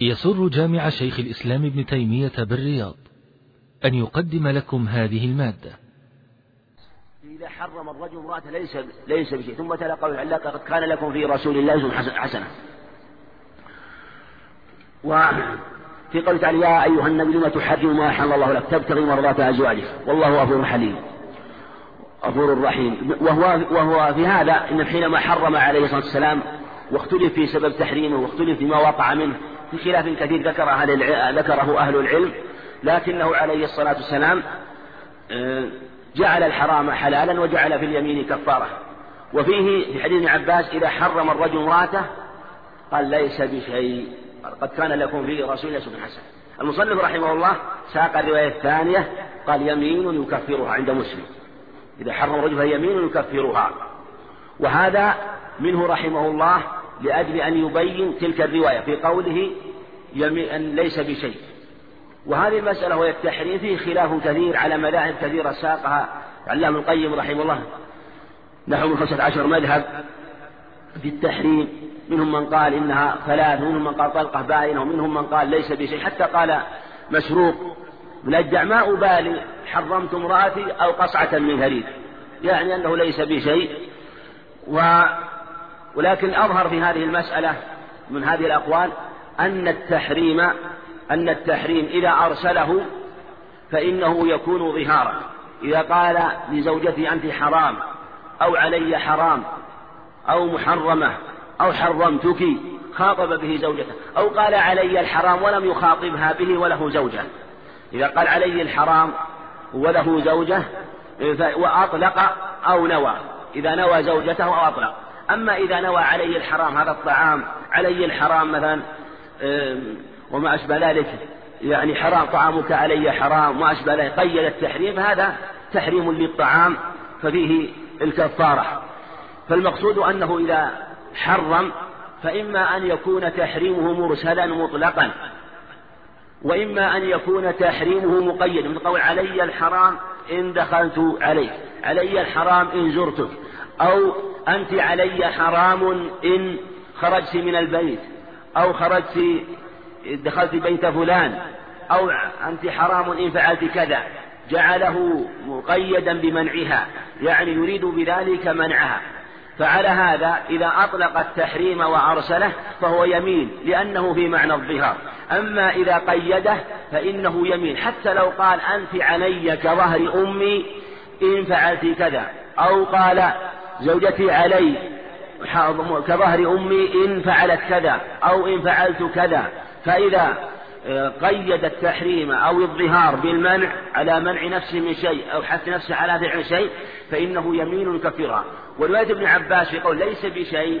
يسر جامع شيخ الإسلام ابن تيمية بالرياض أن يقدم لكم هذه المادة. إذا حرم الرجل امرأته ليس ليس بشيء ثم تلا قول علق قد كان لكم في رسول الله حسنة وفي قوله تعالى يا أيها النبي لما تحرم ما أحل الله لك تبتغي مرضات أزواجك. والله غفور حليم. غفور رحيم. وهو وهو في هذا إن حينما حرم عليه الصلاة والسلام واختلف في سبب تحريمه واختلف فيما وقع منه في خلاف كثير ذكر أهل ذكره أهل العلم لكنه عليه الصلاة والسلام آه، جعل الحرام حلالا وجعل في اليمين كفارة. وفيه في حديث ابن عباس إذا حرم الرجل امرأته قال ليس بشيء قد كان لكم في رسول الله حسن المصنف رحمه الله ساق الرواية الثانية قال يمين يكفرها عند مسلم. إذا حرم الرجل فيمين يكفرها. وهذا منه رحمه الله لأجل أن يبين تلك الرواية في قوله أن ليس بشيء. وهذه المسألة وهي التحريم فيه خلاف كثير على مذاهب كثيرة ساقها علام القيم رحمه الله. نحو من خمسة عشر مذهب في التحريم منهم من قال إنها ثلاث ومنهم من قال طلقة باينة ومنهم من قال ليس بشيء. حتى قال مسروق من ما أبالي حرمت امرأتي أو قصعة من هريد. يعني أنه ليس بشيء. و ولكن أظهر في هذه المسألة من هذه الأقوال أن التحريم أن التحريم إذا أرسله فإنه يكون ظهارا. إذا قال لزوجتي أنت حرام أو علي حرام أو محرمة أو حرمتك خاطب به زوجته. أو قال علي الحرام ولم يخاطبها به وله زوجة. إذا قال علي الحرام وله زوجة وأطلق أو نوى. إذا نوى زوجته أو أطلق. أما إذا نوى علي الحرام هذا الطعام علي الحرام مثلا وما أشبه ذلك يعني حرام طعامك علي حرام وما أشبه ذلك قيد التحريم هذا تحريم للطعام ففيه الكفارة. فالمقصود أنه إذا حرم فإما أن يكون تحريمه مرسلا مطلقا وإما أن يكون تحريمه مقيدا من قول علي الحرام إن دخلت عليك علي الحرام إن زرتك. أو أنت علي حرام إن خرجت من البيت أو خرجت دخلت بيت فلان أو أنت حرام إن فعلت كذا. جعله مقيدا بمنعها يعني يريد بذلك منعها. فعلى هذا إذا أطلق التحريم وأرسله فهو يمين لأنه في معنى الظهار. أما إذا قيده فإنه يمين. حتى لو قال أنت علي كظهر أمي إن فعلت كذا أو قال زوجتي علي كظهر أمي إن فعلت كذا أو إن فعلت كذا. فإذا آه، قيد التحريم أو الظهار بالمنع على منع نفسه من شيء أو حث نفسه على فعل شيء فإنه يمين كفرها ورواية ابن عباس في قول ليس بشيء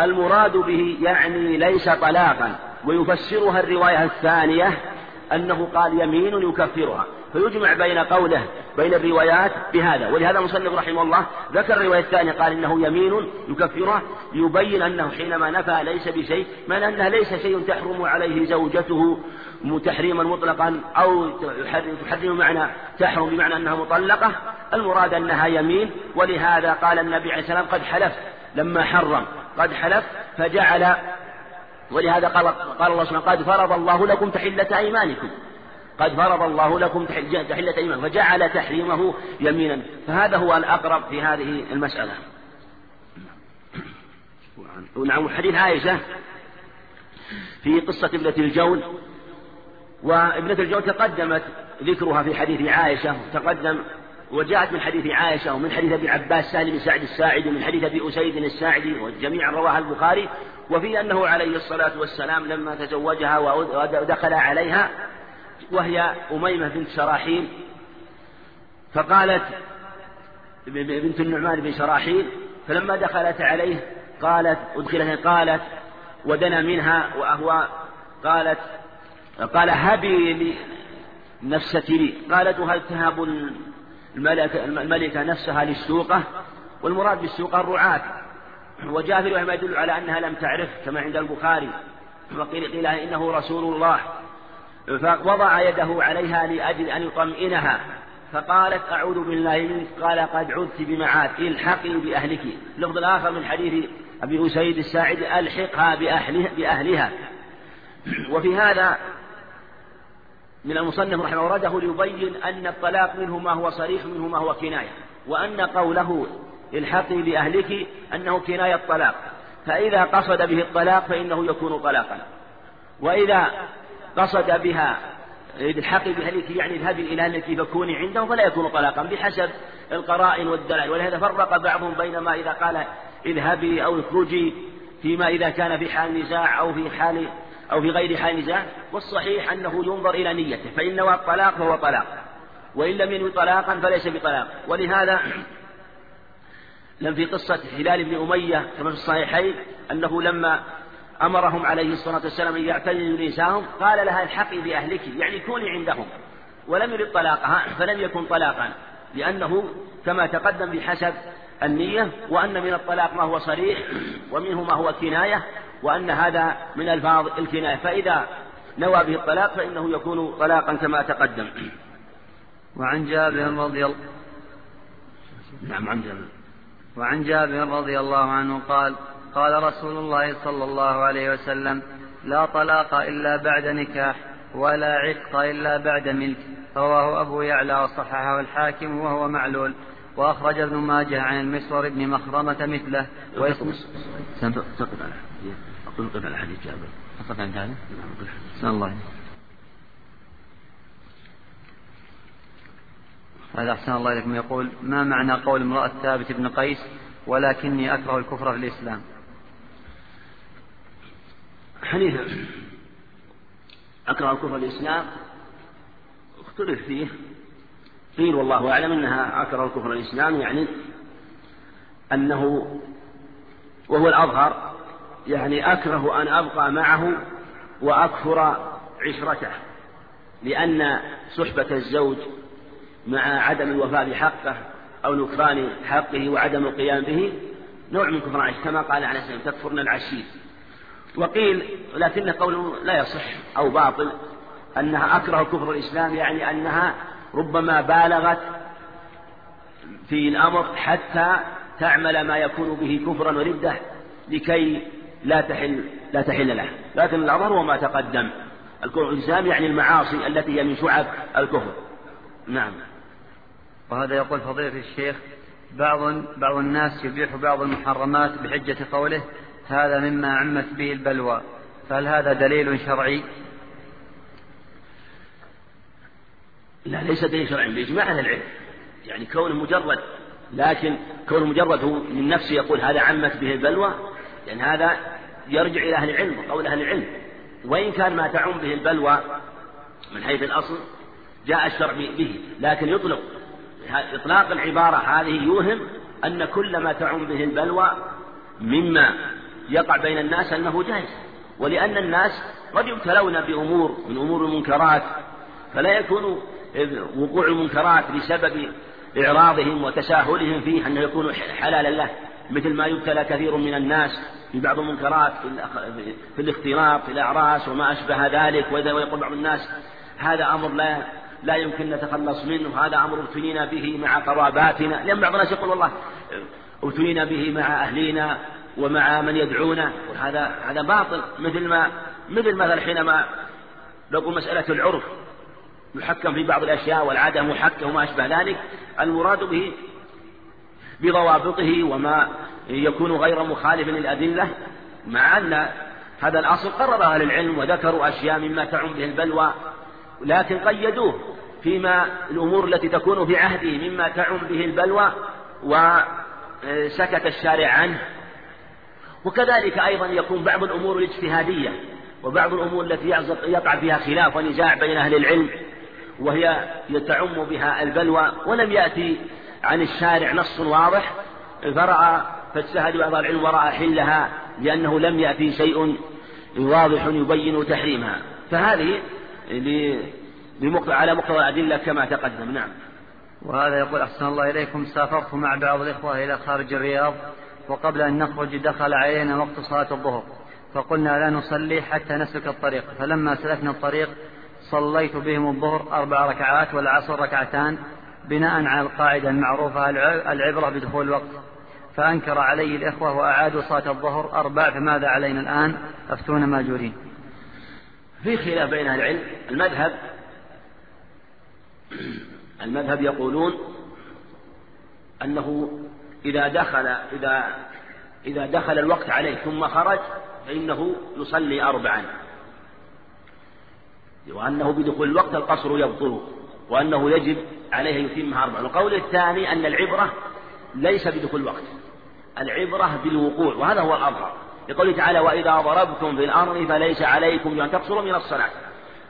المراد به يعني ليس طلاقا. ويفسرها الرواية الثانية أنه قال يمين يكفرها. فيجمع بين قوله بين الروايات بهذا. ولهذا المصنف رحمه الله ذكر الرواية الثانية قال إنه يمين يكفرها ليبين أنه حينما نفى ليس بشيء من أنه ليس شيء تحرم عليه زوجته تحريما مطلقا أو تحرم معنى تحرم بمعنى أنها مطلقة. المراد أنها يمين ولهذا قال النبي عليه السلام قد حلف. لما حرم قد حلف فجعل ولهذا قال قال الله سبحانه قد فرض الله لكم تحلة أيمانكم. قد فرض الله لكم تحلة أيمان فجعل تحريمه يمينا. فهذا هو الأقرب في هذه المسألة. نعم حديث عائشة في قصة ابنة الجون. وابنة الجون تقدمت ذكرها في حديث عائشة تقدم وجاءت من حديث عائشة ومن حديث أبي عباس سالم بن سعد الساعدي ومن حديث أبي أسيد الساعدي وجميعا رواها البخاري. وفي أنه عليه الصلاة والسلام لما تزوجها ودخل عليها وهي أميمة بنت شراحيل فقالت بنت النعمان بن شراحيل فلما دخلت عليه قالت أدخلت قالت ودنا منها وأهوى قالت قال هبي نفستي لي. قالت وهل تهب الملكة, الملكة نفسها للسوقة؟ والمراد بالسوقة الرعاة. وجاء في ما يدل على أنها لم تعرف كما عند البخاري. وقيل قيل إنه رسول الله. فوضع يده عليها لأجل أن يطمئنها فقالت أعوذ بالله منك. قال قد عدت بمعاد الحقي بأهلك. اللفظ الآخر من حديث أبي أسيد الساعد ألحقها بأهلها, بأهلها. وفي هذا من المصنف رحمه ورده ليبين أن الطلاق منه ما هو صريح منه ما هو كناية وأن قوله الحقي بأهلك أنه كناية طلاق فإذا قصد به الطلاق فإنه يكون طلاقا. وإذا قصد بها الحقي بأهلك يعني اذهبي إلى أهلك فكوني عنده فلا يكون طلاقا بحسب القرائن والدلائل. ولهذا فرق بعضهم بين ما إذا قال اذهبي أو اخرجي فيما إذا كان في حال نزاع أو في حال أو في غير حال نزاع. والصحيح أنه ينظر إلى نيته فإن نوى الطلاق فهو طلاق وإن لم ينوي طلاقا فليس بطلاق. ولهذا لم في قصة هلال بن أمية كما في الصحيحين أنه لما أمرهم عليه الصلاة والسلام أن يعتزلوا نساءهم قال لها الحقي بأهلك يعني كوني عندهم. ولم يرد طلاقها فلم يكن طلاقا لأنه كما تقدم بحسب النية وأن من الطلاق ما هو صريح ومنه ما هو كناية وأن هذا من ألفاظ الكناية. فإذا نوى به الطلاق فإنه يكون طلاقا كما تقدم. وعن جابر رضي الله نعم عن جابر. وعن جابر رضي الله عنه قال قال رسول الله صلى الله عليه وسلم لا طلاق إلا بعد نكاح ولا عتق إلا بعد ملك. رواه أبو يعلى وصححه الحاكم وهو معلول. وأخرج ابن ماجه عن المسور بن مخرمة مثله. واسم على أقول قف على حديث جابر. سقط عن هذا؟ نعم الله. هذا أحسن الله إليكم. يقول ما معنى قول امرأة ثابت بن قيس ولكني أكره الكفر في الإسلام؟ حديث أكره الكفر في الإسلام. اختلف فيه. قيل والله أعلم أنها أكره الكفر الإسلام يعني أنه وهو الأظهر يعني أكره أن أبقى معه وأكفر عشرته لأن صحبة الزوج مع عدم الوفاء بحقه أو نكران حقه وعدم القيام به نوع من كفر العشير كما قال عليه السلام تكفرن العشير. وقيل لكن قوله لا يصح أو باطل أنها أكره كفر الإسلام يعني أنها ربما بالغت في الأمر حتى تعمل ما يكون به كفرا وردة لكي لا تحل لا تحل له. لكن الأمر هو ما تقدم. الكفر الإسلام يعني المعاصي التي هي من شعب الكفر. نعم. وهذا يقول فضيلة الشيخ بعض بعض الناس يبيح بعض المحرمات بحجة قوله هذا مما عمت به البلوى. فهل هذا دليل شرعي؟ لا ليس دليل شرعي بإجماع أهل العلم. يعني كونه مجرد لكن كونه مجرد هو من نفسه يقول هذا عمت به البلوى يعني هذا يرجع إلى أهل العلم وقول أهل العلم. وإن كان ما تعم به البلوى من حيث الأصل جاء الشرع به. لكن يطلق إطلاق العبارة هذه يوهم أن كل ما تعم به البلوى مما يقع بين الناس أنه جائز. ولأن الناس قد يبتلون بأمور من أمور المنكرات فلا يكون وقوع المنكرات بسبب إعراضهم وتساهلهم فيه أنه يكون حلالا له مثل ما يبتلى كثير من الناس في بعض المنكرات في الاختلاط في الأعراس وما أشبه ذلك وإذا يقول بعض الناس هذا أمر لا لا يمكن نتخلص منه هذا أمر ابتلينا به مع قراباتنا لأن بعض الناس يقول والله ابتلينا به مع أهلينا ومع من يدعونا وهذا هذا باطل مثل ما مثل مثلا حينما نقول مسألة العرف يحكم في بعض الأشياء والعادة محكم وما أشبه ذلك المراد به بضوابطه وما يكون غير مخالف للأدلة مع أن هذا الأصل قرر أهل العلم وذكروا أشياء مما تعم به البلوى لكن قيدوه فيما الأمور التي تكون في عهده مما تعم به البلوى وسكت الشارع عنه. وكذلك أيضا يكون بعض الأمور الاجتهادية وبعض الأمور التي يقع فيها خلاف ونزاع بين أهل العلم وهي تعم بها البلوى ولم يأتي عن الشارع نص واضح فرأى فاجتهد بعض العلم ورأى حلها لأنه لم يأتي شيء واضح يبين تحريمها. فهذه على مقتضى الأدلة كما تقدم. نعم. وهذا يقول أحسن الله إليكم سافرت مع بعض الإخوة إلى خارج الرياض وقبل أن نخرج دخل علينا وقت صلاة الظهر. فقلنا لا نصلي حتى نسلك الطريق. فلما سلكنا الطريق صليت بهم الظهر أربع ركعات والعصر ركعتان بناء على القاعدة المعروفة العبرة بدخول الوقت. فأنكر علي الإخوة وأعادوا صلاة الظهر. أربع فماذا علينا الآن؟ أفتون ماجورين. في خلاف بين أهل العلم المذهب المذهب يقولون أنه إذا دخل إذا إذا دخل الوقت عليه ثم خرج فإنه يصلي أربعا. وأنه بدخول الوقت القصر يبطل وأنه يجب عليه يتمها أربعا. القول الثاني أن العبرة ليس بدخول الوقت العبرة بالوقوع وهذا هو الأظهر. لقوله تعالى وإذا ضربتم في الأرض فليس عليكم أن تقصروا من الصلاة.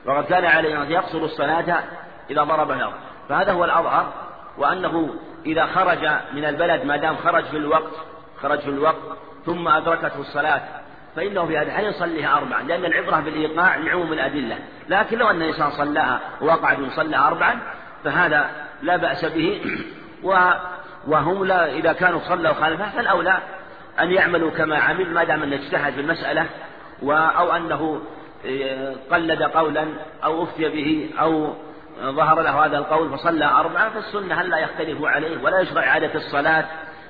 وقد كان عليه أن يقصر الصلاة إذا ضرب الأرض. فهذا هو الأظهر وأنه إذا خرج من البلد ما دام خرج في الوقت خرج في الوقت ثم أدركته الصلاة فإنه في هذه الحال يصليها أربعا لأن العبرة بالإيقاع لعموم الأدلة لكن لو أن الإنسان صلاها ووقع يصلى أربعا فهذا لا بأس به. وهم لا إذا كانوا صلوا خالفه فالأولى أن يعملوا كما عمل ما دام أنه اجتهد في المسألة أو أنه آه، قلد قولا أو أفتي به أو ظهر له هذا القول فصلى أربعة فالسنة هل لا يختلف عليه ولا يشرع إعادة الصلاة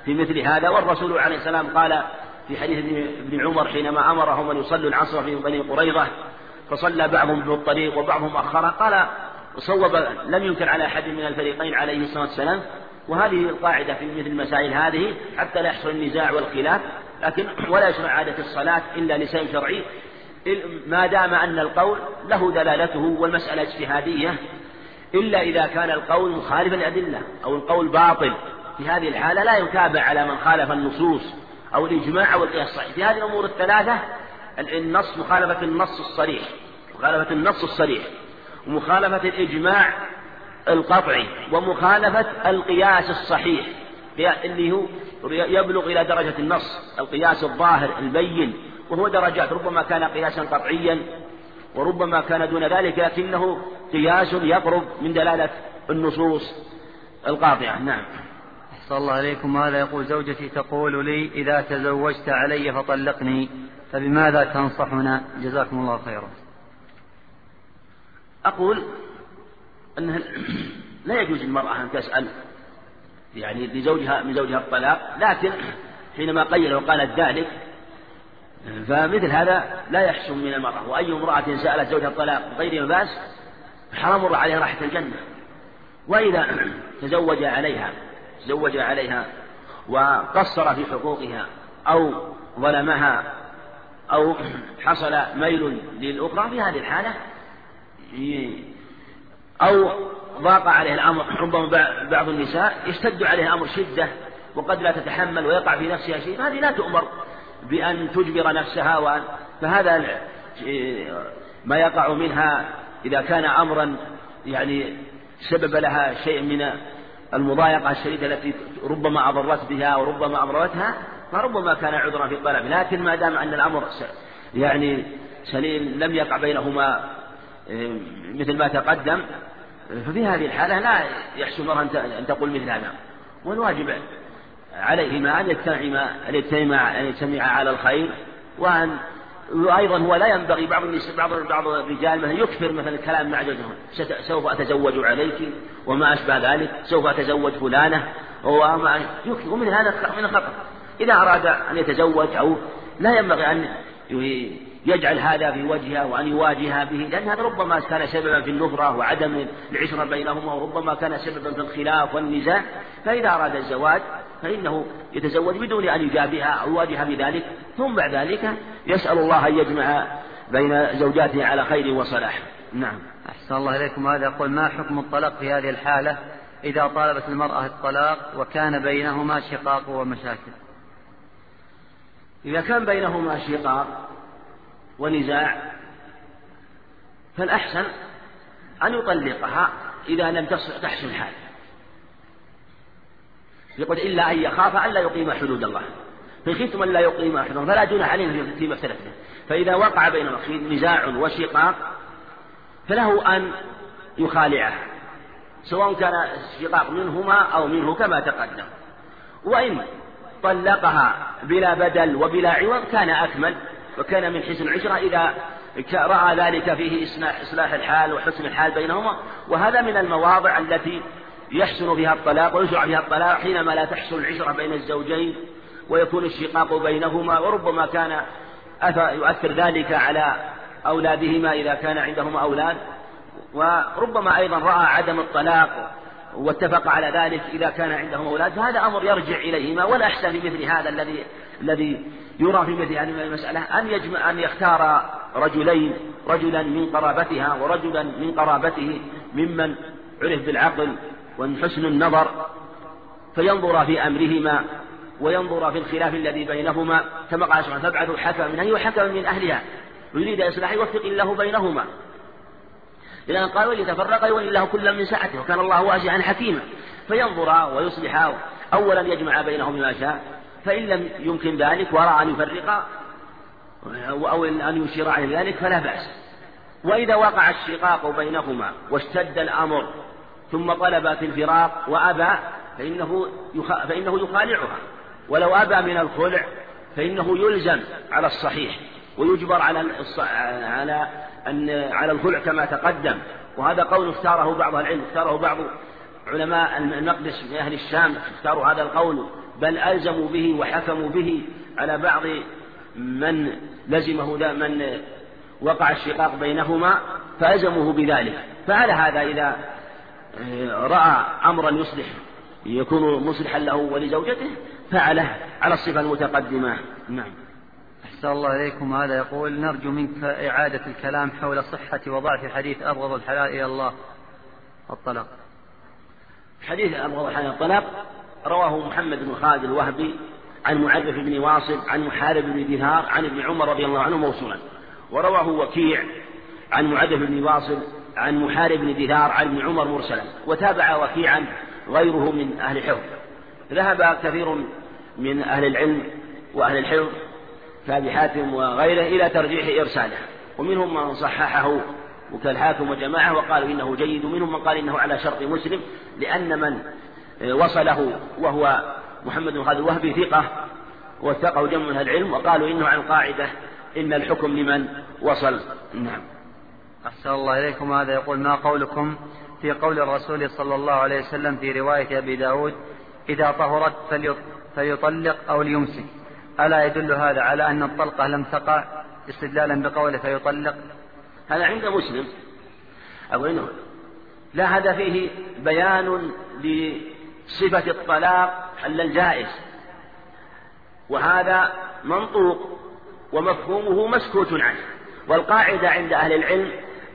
في مثل هذا؟ والرسول عليه السلام قال في حديث ابن عمر حينما أمرهم أن يصلوا العصر في بني قريظة فصلى بعضهم في الطريق وبعضهم أخر قال صوب لم ينكر على أحد من الفريقين عليه الصلاة والسلام وهذه القاعدة في مثل المسائل هذه حتى لا يحصل النزاع والخلاف لكن ولا يشرع عادة الصلاة إلا لسان شرعي. ما دام أن القول له دلالته والمسألة اجتهادية إلا إذا كان القول مخالفا للأدلة أو القول باطل. في هذه الحالة لا يتابع على من خالف النصوص أو الإجماع أو القياس الصحيح. في هذه الأمور الثلاثة النص مخالفة النص الصريح. مخالفة النص الصريح. ومخالفة الإجماع القطعي ومخالفة القياس الصحيح. اللي هو يبلغ إلى درجة النص. القياس الظاهر البين. وهو درجات. ربما كان قياسا قطعيا. وربما كان دون ذلك لكنه قياس يقرب من دلالة النصوص القاطعة. نعم. أحسن الله عليكم هذا يقول زوجتي؟ تقول لي إذا تزوجت علي فطلقني فبماذا تنصحنا؟ جزاكم الله خيرا. أقول أنه لا يجوز للمرأة أن تسأل يعني لزوجها من زوجها الطلاق لكن حينما قيل وقالت ذلك فمثل هذا لا يحسن من المرأة وأي امرأة سألت زوجها الطلاق بغير مباس حرام عليها راحة الجنة. وإذا تزوج عليها تزوج عليها وقصر في حقوقها أو ظلمها أو حصل ميل للأخرى في هذه الحالة أو ضاق عليه الأمر ربما بعض النساء يشتد عليه الأمر شدة وقد لا تتحمل ويقع في نفسها شيء هذه لا تؤمر. بأن تجبر نفسها وأن فهذا ما يقع منها إذا كان أمرا يعني سبب لها شيء من المضايقة الشديدة التي ربما أضرت بها وربما أمرتها فربما كان عذرا في الطلب. لكن ما دام أن الأمر يعني سليم لم يقع بينهما إيه، مثل ما تقدم ففي هذه الحالة لا يحسن أن تقول مثل هذا. والواجب عليهما أن يجتمع أن يجتمع أن يجتمع على الخير وأن وأيضا هو لا ينبغي بعض بعض بعض الرجال مثلا يكثر مثلا الكلام مع زوجهم. سوف أتزوج عليك وما أشبه ذلك سوف أتزوج فلانة وما يكثر ومن هذا من الخطر إذا أراد أن يتزوج أو لا ينبغي أن يجعل هذا في وجهها وأن يواجهها به لأن هذا ربما كان سببا في النفرة وعدم العشرة بينهما وربما كان سببا في الخلاف والنزاع. فإذا أراد الزواج فإنه يتزوج بدون أن يجابها أو يواجه بذلك. ثم بعد ذلك يسأل الله أن يجمع بين زوجاته على خير وصلاح. نعم. أحسن الله إليكم. هذا يقول ما حكم الطلاق في هذه الحالة إذا طالبت المرأة الطلاق وكان بينهما شقاق ومشاكل؟ إذا كان بينهما شقاق ونزاع. فالأحسن أن يطلقها إذا لم تحسن الحال. يقول إلا أن يخاف أن لا يقيم حدود الله. فإن خفتم أن لا يقيم حدود فلا جناح عليهم فيما اختلف به فإذا وقع بينهما نزاع وشقاق فله أن يخالعه سواء كان الشقاق منهما أو منه كما تقدم. وإن طلقها بلا بدل وبلا عوض كان أكمل. وكان من حسن العشرة إذا رأى ذلك فيه إصلاح الحال وحسن الحال بينهما. وهذا من المواضع التي يحسن فيها الطلاق ويشرع فيها الطلاق حينما لا تحسن العشرة بين الزوجين ويكون الشقاق بينهما وربما كان يؤثر ذلك على أولادهما إذا كان عندهما أولاد. وربما أيضا رأى عدم الطلاق واتفق على ذلك إذا كان عندهم أولاد. فهذا أمر يرجع إليهما ولا أحسن مثل هذا الذي الذي يرى في مثل هذه المسألة أن يجمع أن يختار رجلين رجلا من قرابتها ورجلا من قرابته ممن عرف بالعقل وحسن النظر فينظر في أمرهما وينظر في الخلاف الذي بينهما كما قال سبحانه فابعثوا حكما من أهله وحكما من أهلها. ويريد إصلاح يوفق الله بينهما. إلى أن قال وليتفرقا يولي الله كلا من سعته وكان الله واسعا حكيما. فينظر ويصلح أولا يجمع بينهم بما شاء فإن لم يمكن ذلك ورأى أن يفرقا أو أن يشير على ذلك فلا بأس. وإذا وقع الشقاق بينهما واشتد الأمر ثم طلب في الفراق وأبى فإنه فإنه يخالعها. ولو أبى من الخلع فإنه يلزم على الصحيح ويجبر على على أن على الخلع كما تقدم. وهذا قول اختاره بعض العلم اختاره بعض علماء المقدس من أهل الشام اختاروا هذا القول. بل ألزموا به وحكموا به على بعض من لزمه من وقع الشقاق بينهما فألزموه بذلك. فعلى هذا إذا آه، رأى أمرا يصلح يكون مصلحا له ولزوجته فعله على الصفة المتقدمة. نعم. أحسن الله إليكم. هذا يقول نرجو منك إعادة الكلام حول صحة وضعف حديث أبغض الحلال إلى الله. الطلاق. حديث أبغض الحلال الطلاق رواه محمد بن خالد الوهبي عن معرف بن واصل عن محارب بن دينار عن ابن عمر رضي الله عنه موصولا. ورواه وكيع عن معرف بن واصل عن محارب بن دينار عن ابن عمر مرسلا. وتابع وكيعا غيره من أهل الحفظ. ذهب كثير من أهل العلم وأهل الحفظ كأبي حاتم وغيره إلى ترجيح إرساله. ومنهم من صححه وكالحاكم وجماعة وقالوا إنه جيد ومنهم من قال إنه على شرط مسلم لأن من وصله وهو محمد بن خالد الوهبي ثقة وثقه جمع من العلم وقالوا إنه عن قاعدة إن الحكم لمن وصل. نعم. أحسن الله إليكم. هذا يقول ما قولكم في قول الرسول صلى الله عليه وسلم في رواية أبي داود إذا طهرت فليطلق أو ليمسك. ألا يدل هذا على أن الطلقة لم تقع استدلالا بقوله فيطلق؟ هذا عند مسلم. أو إنه لا هذا فيه بيان لصفة الطلاق الجائز. وهذا منطوق ومفهومه مسكوت عنه والقاعدة عند أهل العلم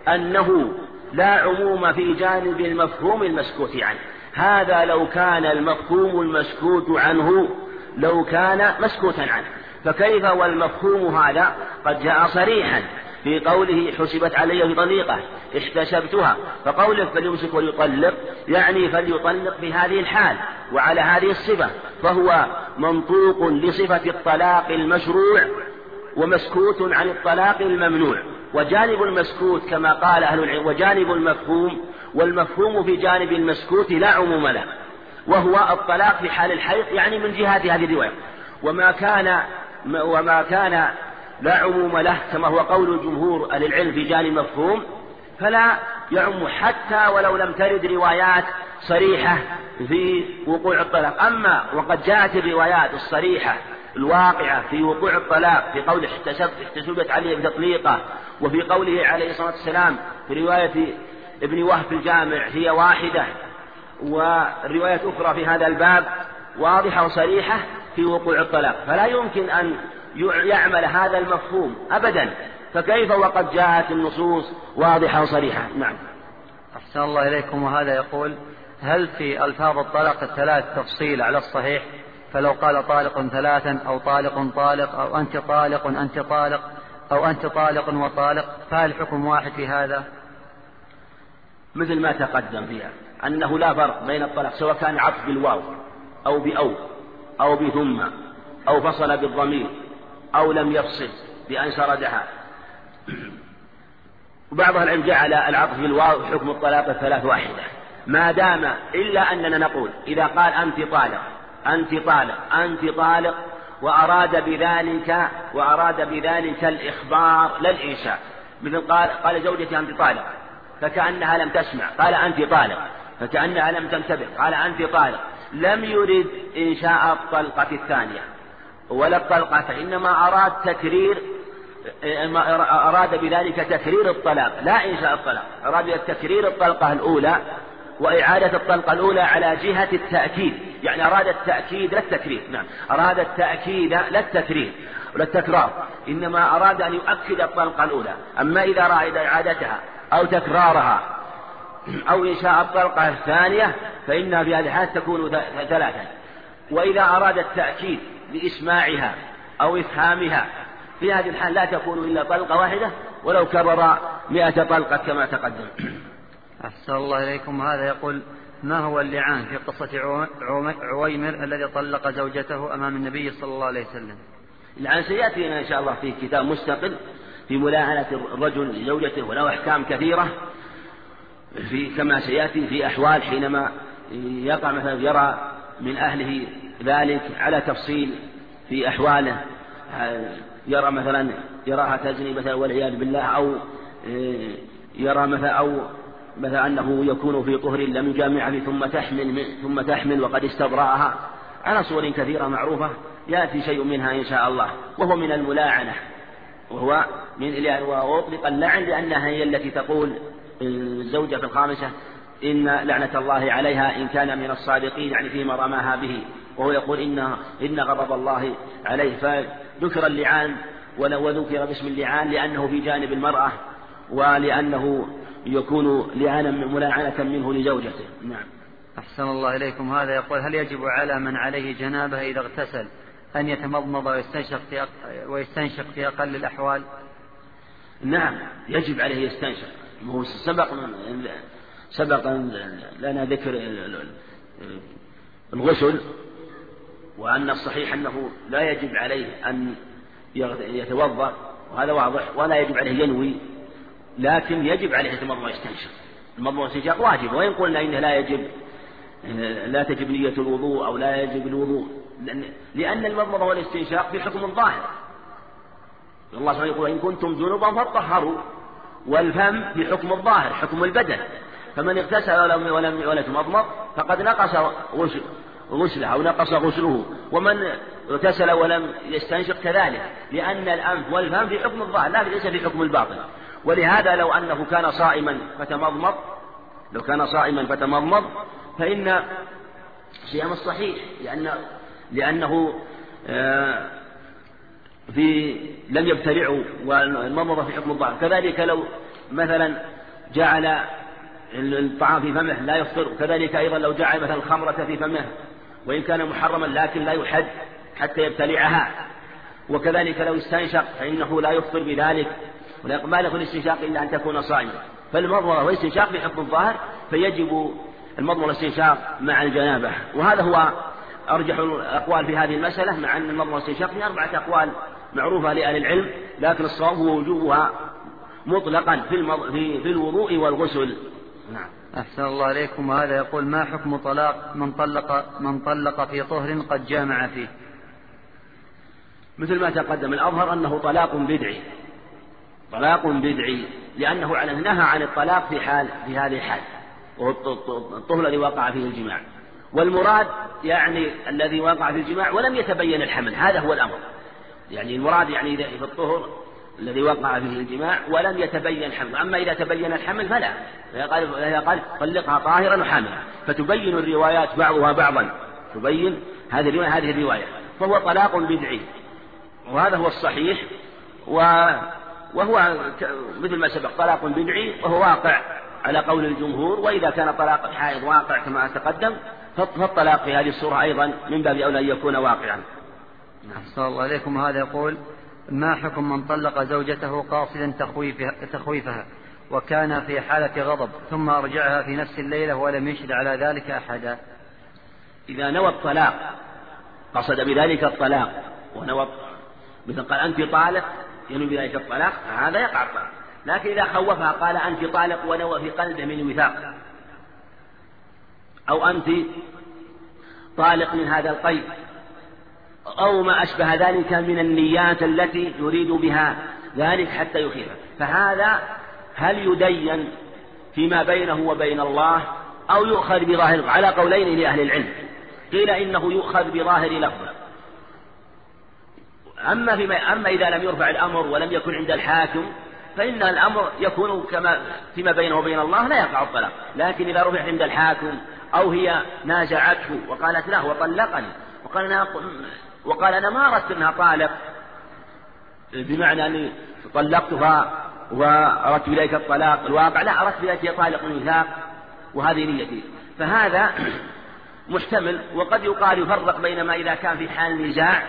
أنه لا عموم في جانب المفهوم المسكوت عنه. هذا لو كان المفهوم المسكوت عنه لو كان مسكوتا عنه. فكيف والمفهوم هذا؟ قد جاء صريحا. في قوله حسبت علي طليقة احتسبتها فقوله فليمسك ويطلق يعني فليطلق في هذه الحال وعلى هذه الصفة فهو منطوق لصفة الطلاق المشروع ومسكوت عن الطلاق الممنوع. وجانب المسكوت كما قال أهل العلم وجانب المفهوم والمفهوم في جانب المسكوت لا عموم له وهو الطلاق في حال الحيض يعني من جهة هذه الرواية. وما كان وما كان لا عموم له كما هو قول جمهور أهل العلم في جانب المفهوم فلا يعم حتى ولو لم ترد روايات صريحة في وقوع الطلاق. أما وقد جاءت الروايات الصريحة الواقعة في وقوع الطلاق في احتسبت احتسبت عليه بتطليقه وفي قوله عليه الصلاة والسلام في رواية ابن وهب الجامع هي واحدة ورواية أخرى في هذا الباب واضحة وصريحة في وقوع الطلاق. فلا يمكن أن يعمل هذا المفهوم أبدا. فكيف وقد جاءت النصوص واضحة وصريحة؟ نعم. أحسن الله إليكم. وهذا يقول هل في ألفاظ الطلاق الثلاث تفصيل على الصحيح؟ فلو قال طالق ثلاثا أو طالق طالق أو أنت طالق أنت طالق أو أنت طالق وطالق فهل الحكم واحد في هذا؟ مثل ما تقدم فيها أنه لا فرق بين الطلاق سواء كان عطف بالواو أو بأو أو بثم أو فصل بالضمير أو لم يفصل بأن سردها وبعض العلم جعل العطف بالواو حكم الطلاق الثلاث واحدة. ما دام إلا أننا نقول إذا قال أنت طالق أنت طالق أنت طالق وأراد بذلك وأراد بذلك الإخبار لا الإنشاء. مثل قال قال زوجتي أنت طالق فكأنها لم تسمع. قال أنت طالق فكأنها لم تنتبه. قال أنت طالق. لم يرد إنشاء الطلقة الثانية. ولا الطلقة إنما أراد تكرير أراد بذلك تكرير الطلاق. لا إنشاء الطلاق. أراد تكرير الطلقة الأولى وإعادة الطلقة الأولى على جهة التأكيد. يعني أراد التأكيد لا التكرير. نعم. أراد التأكيد لا التكرير ولا التكرار. إنما أراد أن يؤكد الطلقة الأولى. أما إذا أراد إعادتها أو تكرارها أو إنشاء الطلقة الثانية فإنها في هذه الحالة تكون ثلاثا وإذا أراد التأكيد بإسماعها أو إفهامها. في هذه الحال لا تكون إلا طلقة واحدة ولو كرر مئة طلقة كما تقدم. أحسن الله إليكم. هذا يقول ما هو اللعان في قصة عويمر الذي طلق زوجته أمام النبي صلى الله عليه وسلم؟ اللعان سيأتينا إن شاء الله في كتاب مستقل في ملاعنة الرجل لزوجته وله أحكام كثيرة. في كما سيأتي في أحوال حينما يقع مثلا يرى من أهله ذلك على تفصيل في أحواله. يرى مثلا يراها تزني مثلا والعياذ بالله أو يرى مثلا أو مثلا أنه يكون في طهر لم يجامعها ثم تحمل ثم تحمل وقد استبرأها. على صور كثيرة معروفة يأتي شيء منها إن شاء الله وهو من الملاعنة. وهو من وأطلق اللعن لأنها هي التي تقول الزوجة في الخامسة إن لعنة الله عليها إن كان من الصادقين يعني فيما رماها به. وهو يقول إن إن غضب الله عليه فذكر اللعان وذكر باسم اللعان لأنه في جانب المرأة ولأنه يكون لعانا ملاعنة منه لزوجته. نعم. أحسن الله إليكم. هذا يقول هل يجب على من عليه جنابة إذا اغتسل أن يتمضمض ويستنشق في ويستنشق في أقل الأحوال؟ نعم يجب عليه يستنشق. هو سبق سبق لنا ذكر الغسل وأن الصحيح أنه لا يجب عليه أن يتوضأ وهذا واضح ولا يجب عليه ينوي لكن يجب عليه يتمضمض ويستنشق. المضمض والاستنشاق واجب وإن قلنا إنه لا يجب لا تجب نية الوضوء أو لا يجب الوضوء لأن, المضمضة والاستنشاق في حكم الظاهر. الله سبحانه يقول إن كنتم جنوبا فطهروا والفم في حكم الظاهر حكم البدن. فمن اغتسل ولم ولم ولم يتمضمض فقد نقص غسله أو نقص غسله. ومن اغتسل ولم يستنشق كذلك لأن الأنف والفم في حكم الظاهر لا ليس في حكم الباطن. ولهذا لو أنه كان صائما فتمضمض لو كان صائما فتمضمض فإن صيام الصحيح لأن لأنه آه، في لم يبتلعه والمضمضة في حكم الضعف كذلك لو مثلا جعل الطعام في فمه لا يفطر كذلك أيضا لو جعل مثلا الخمرة في فمه وإن كان محرما لكن لا يحد حتى يبتلعها. وكذلك لو استنشق فإنه لا يفطر بذلك. ولا يقبل في الاستنشاق إلا أن تكون صائما. فالمضمضة والاستنشاق في حكم الظاهر فيجب المضمضة والاستنشاق مع الجنابة. وهذا هو أرجح الأقوال في هذه المسألة مع أن المضمضة والاستنشاق في أربعة أقوال معروفة لأهل العلم لكن الصواب هو وجوبها مطلقا في, المض... في, في الوضوء والغسل. نعم. أحسن الله عليكم. وهذا يقول ما حكم طلاق من طلق من طلق في طهر قد جامع فيه؟ مثل ما تقدم الأظهر أنه طلاق بدعي. طلاق بدعي لأنه على نهى عن الطلاق في حال في هذه الحال. وهو الطهر الذي وقع فيه الجماع. والمراد يعني الذي وقع في الجماع ولم يتبين الحمل. هذا هو الأمر. يعني المراد يعني في الطهر الذي وقع فيه الجماع ولم يتبين الحمل أما إذا تبين الحمل فلا. فإذا قال طلقها طاهرا وحاملا فتبين الروايات بعضها بعضا. تبين هذه الرواية هذه الرواية. فهو طلاق بدعي. وهذا هو الصحيح. و وهو مثل ما سبق طلاق بدعي وهو واقع على قول الجمهور. وإذا كان طلاق الحائض واقع كما تقدم فالطلاق في هذه الصورة أيضا من باب أولى أن يكون واقعا. أحسن الله عليكم هذا يقول ما حكم من طلق زوجته قاصدا تخويفها, تخويفها وكان في حالة غضب ثم أرجعها في نفس الليلة ولم يشهد على ذلك أحدا. إذا نوى الطلاق قصد بذلك الطلاق ونوى مثل قال أنت طالق ينوي بذلك الطلاق هذا يقع الطلاق. لكن إذا خوفها قال أنت طالق ونوى في قلبه من وثاق. أو أنت طالق من هذا القيد. أو ما أشبه ذلك من النيات التي يريد بها ذلك حتى يخيفه فهذا هل يدين فيما بينه وبين الله أو يؤخذ بظاهر على قولين لأهل العلم؟ قيل إنه يؤخذ بظاهر لفظه أما فيما أما إذا لم يرفع الأمر ولم يكن عند الحاكم فإن الأمر يكون كما فيما بينه وبين الله لا يقع الطلاق. لكن إذا رفع عند الحاكم أو هي نازعته وقالت له وطلقني وقال أنا وقال أنا ما أردت أنها طالق. بمعنى أني طلقتها وأردت إليك الطلاق. الواقع لا أردت إليك طالق الميثاق وهذه نيتي. فهذا محتمل وقد يقال يفرق بين ما إذا كان في حال نزاع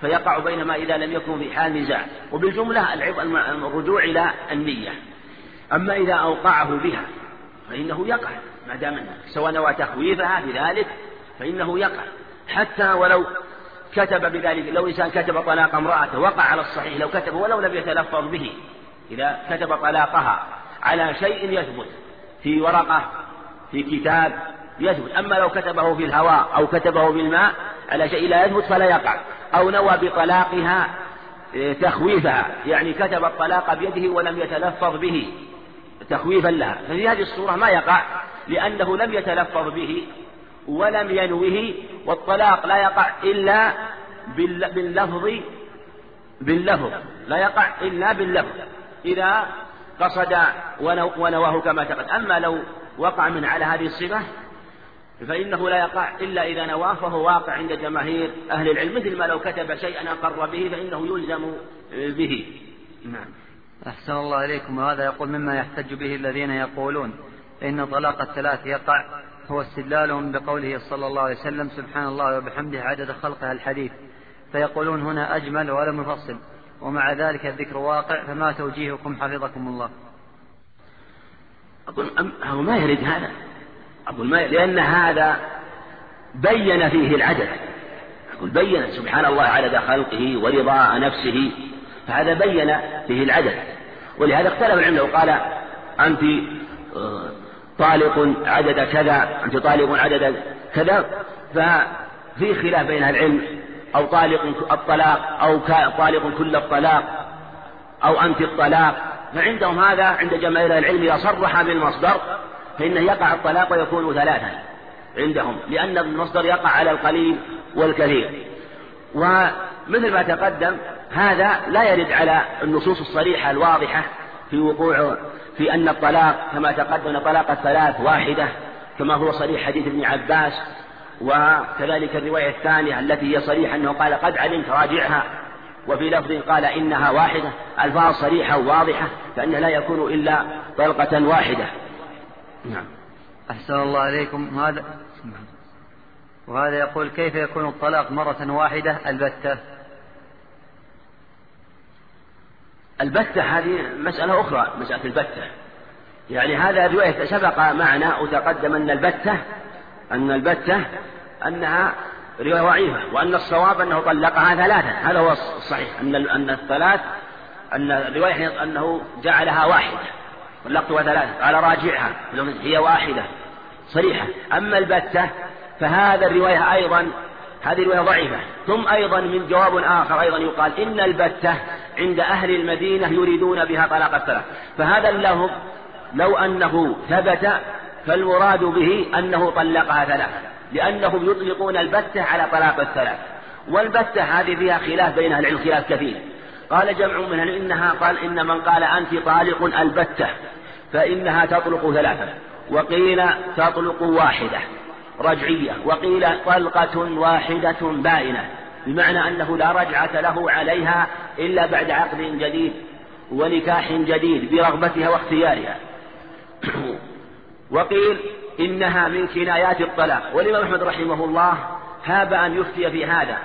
فيقع بين ما إذا لم يكن في حال نزاع. وبالجملة الرجوع إلى النية. أما إذا أوقعه بها فإنه يقع. ما دام سواء نوى تخويفها بذلك فإنه يقع. حتى ولو كتب بذلك لو إنسان كتب طلاق امرأته وقع على الصحيح لو كتب ولو لم يتلفظ به إذا كتب طلاقها على شيء يثبت في ورقة في كتاب يثبت. أما لو كتبه في الهواء أو كتبه بالماء على شيء لا يثبت فلا يقع. أو نوى بطلاقها إيه، تخويفها يعني كتب الطلاق بيده ولم يتلفظ به تخويفا لها. ففي هذه الصورة ما يقع لأنه لم يتلفظ به ولم ينوه والطلاق لا يقع إلا باللفظ باللفظ لا يقع إلا باللفظ إذا قصد ونواه كما تقدم. أما لو وقع من على هذه الصفة فإنه لا يقع إلا إذا نواه فهو واقع عند جماهير أهل العلم مثل ما لو كتب شيئا أقر به فإنه يلزم به. نعم. أحسن الله إليكم. وهذا يقول مما يحتج به الذين يقولون إن طلاق الثلاث يقع هو استدلالهم بقوله صلى الله عليه وسلم سبحان الله وبحمده عدد خلقها الحديث. فيقولون هنا أجمل ولم يفصل ومع ذلك الذكر واقع فما توجيهكم حفظكم الله. أقول هو ما يرد هذا. أقول ما لأن هذا بين فيه العدد. أقول بين سبحان الله عدد خلقه ورضاء نفسه فهذا بين فيه العدد. ولهذا اختلف العلم لو قال أنت آه، طالق عدد كذا أنت طالق عدد كذا ففي خلاف بين العلم أو طالق الطلاق أو طالق كل الطلاق أو أنت الطلاق. فعندهم هذا عند جماهير العلم إذا صرح بالمصدر فإنه يقع الطلاق ويكون ثلاثا عندهم لأن المصدر يقع على القليل والكثير. ومثل ما تقدم هذا لا يرد على النصوص الصريحة الواضحة في وقوع في أن الطلاق كما تقدم طلاق الثلاث واحدة كما هو صريح حديث ابن عباس وكذلك الرواية الثانية التي هي صريحة أنه قال قد علمت راجعها وفي لفظ قال إنها واحدة ألفاظ صريحة وواضحة فإنه لا يكون إلا طلقة واحدة. نعم. أحسن الله عليكم هذا وهذا يقول كيف يكون الطلاق مرة واحدة؟ البتة. البتة هذه مسألة أخرى مسألة البتة. يعني هذا رواية سبق معنا وتقدم أن البتة أن البتة أنها رواية ضعيفة وأن الصواب أنه طلقها ثلاثة. هذا هو الصحيح. أن أن الثلاث أن الرواية أنه جعلها واحدة طلقتها ثلاثة قال راجعها. هي واحدة صريحة. أما البتة فهذا الرواية أيضا هذه الرواية ضعيفة. ثم أيضا من جواب آخر أيضا يقال إن البتة عند أهل المدينة يريدون بها طلاق الثلاث فهذا اللفظ لو أنه ثبت فالمراد به أنه طلقها ثلاثة لأنهم يطلقون البتة على طلاق الثلاث والبتة هذه فيها خلاف بين أهل العلم خلاف كثير. قال جمع من إنها قال إن من قال أنت طالق البتة فإنها تطلق ثلاثة وقيل تطلق واحدة. رجعية وقيل طلقة واحدة بائنة بمعنى أنه لا رجعة له عليها إلا بعد عقد جديد ونكاح جديد برغبتها واختيارها. وقيل إنها من كنايات الطلاق والإمام أحمد رحمه الله هاب أن يفتي في هذا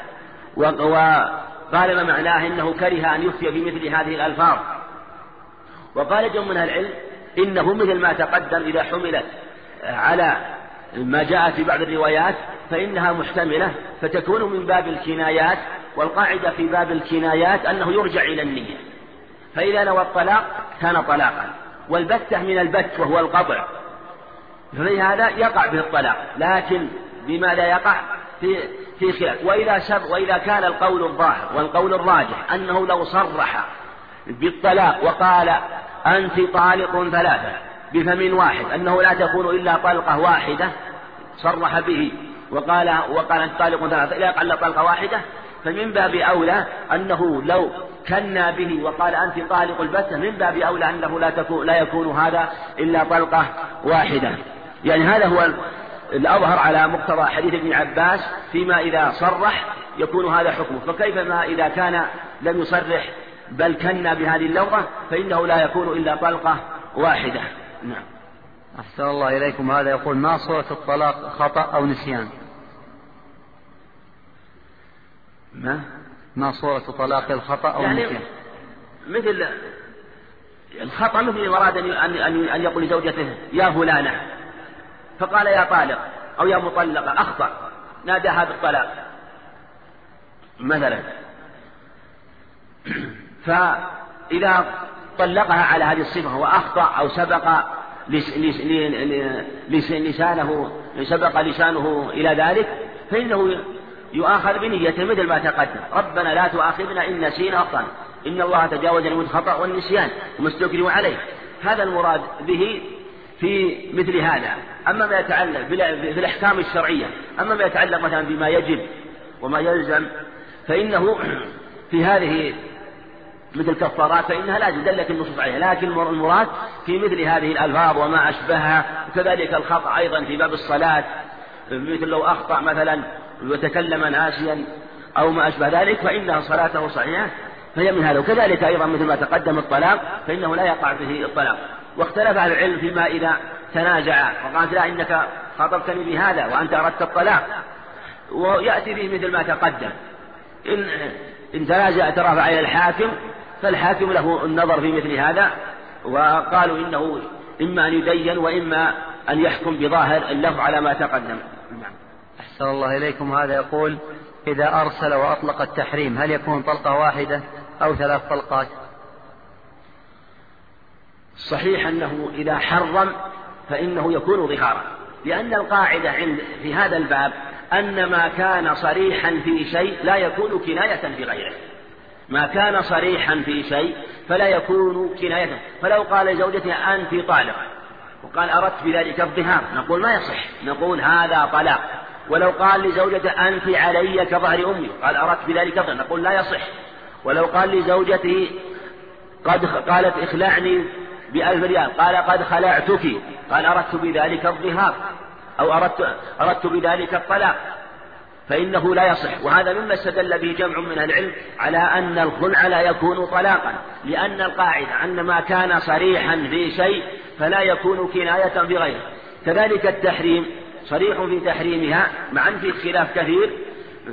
وقال ما معناه إنه كره أن يفتي في مثل هذه الألفاظ. وقال جم من العلم إنه مثل ما تقدم إذا حملت على ما جاء في بعض الروايات فإنها محتملة فتكون من باب الكنايات والقاعدة في باب الكنايات أنه يرجع إلى النية. فإذا نوى الطلاق كان طلاقا والبتة من البت وهو القطع. ففي هذا يقع به الطلاق لكن بما لا يقع في في خلاف. وإذا شر وإذا كان القول الظاهر والقول الراجح أنه لو صرح بالطلاق وقال أنت طالق ثلاثة بفم واحد أنه لا تكون إلا طلقة واحدة صرح به وقال وقال طالق ثلاثة إلى قال طلقة واحدة فمن باب أولى أنه لو كنا به وقال أنت طالق البتة من باب أولى أنه لا, تكون لا يكون هذا إلا طلقة واحدة. يعني هذا هو الأظهر على مقتضى حديث ابن عباس فيما إذا صرح يكون هذا حكمه. فكيف ما إذا كان لم يصرح بل كنا بهذه اللغة فإنه لا يكون إلا طلقة واحدة. نعم. أحسن الله إليكم. هذا يقول ما صورة الطلاق خطأ أو نسيان؟ ما؟ ما صورة طلاق الخطأ أو يعني النسيان مثل الخطأ مثل أراد أن أن أن يقول لزوجته يا فلانة. فقال يا طالق. أو يا مطلقة. أخطأ. ناداها بالطلاق مثلا. فإذا طلقها على هذه الصفة وأخطأ أو سبق لسانه سبق لسانه إلى ذلك فإنه يؤاخذ بنيته مثل ما تقدم. ربنا لا تؤاخذنا إن نسينا أخطأنا. إن الله تجاوز عن الخطأ والنسيان وما عليه. هذا المراد به في مثل هذا. أما ما يتعلق في الأحكام الشرعية أما ما يتعلق مثلا بما يجب وما يلزم فإنه في هذه مثل الكفارات فإنها لا دلت النصوص عليها لكن المراد في مثل هذه الألفاظ وما أشبهها وكذلك الخطأ أيضا في باب الصلاة. مثل لو أخطأ مثلا وتكلم ناسيا أو ما أشبه ذلك فإنها صلاته صحيحة فهي من هذا. وكذلك أيضا مثل ما تقدم الطلاق فإنه لا يقع فيه الطلاق. واختلف أهل العلم فيما إذا تنازع وقالت لا إنك خاطبتني بهذا وأنت أردت الطلاق. ويأتي به مثل ما تقدم. إن إن تنازع ترافع إلى الحاكم فالحاكم له النظر في مثل هذا وقالوا إنه إما أن يدين وإما أن يحكم بظاهر اللفظ على ما تقدم. نعم. أحسن الله إليكم. هذا يقول إذا أرسل وأطلق التحريم هل يكون طلقة واحدة أو ثلاث طلقات؟ صحيح أنه إذا حرم فإنه يكون ظهارا لأن القاعدة عند في هذا الباب أن ما كان صريحا في شيء لا يكون كناية في غيره. ما كان صريحا في شيء فلا يكون كناية. فلو قال لزوجته أنت طالق وقال أردت بذلك الظهار نقول ما يصح نقول هذا طلاق. ولو قال لزوجته أنت علي كظهر أمي قال أردت بذلك الظهار نقول لا يصح. ولو قال لزوجته قد قالت اخلعني بألف ريال قال قد خلعتك قال أردت بذلك الظهار أو أردت أردت بذلك الطلاق. فإنه لا يصح. وهذا مما استدل به جمع من العلم على أن الخلع لا يكون طلاقا. لأن القاعدة أن ما كان صريحا في شيء فلا يكون كناية بغيره كذلك التحريم صريح في تحريمها مع أن في خلاف كثير.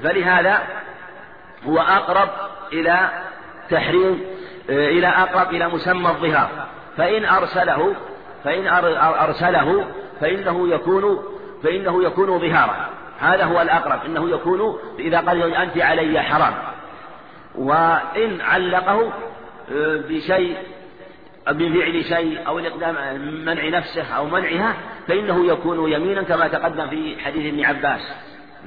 فلهذا هو أقرب إلى تحريم إلى أقرب إلى مسمى الظهار. فإن أرسله فإن أرسله فإنه يكون فإنه يكون ظهارا. هذا هو الأقرب إنه يكون إذا قال أنت علي حرام. وإن علقه آه، بشيء بفعل شيء أو الإقدام منع نفسه أو منعها فإنه يكون يمينا كما تقدم في حديث ابن عباس.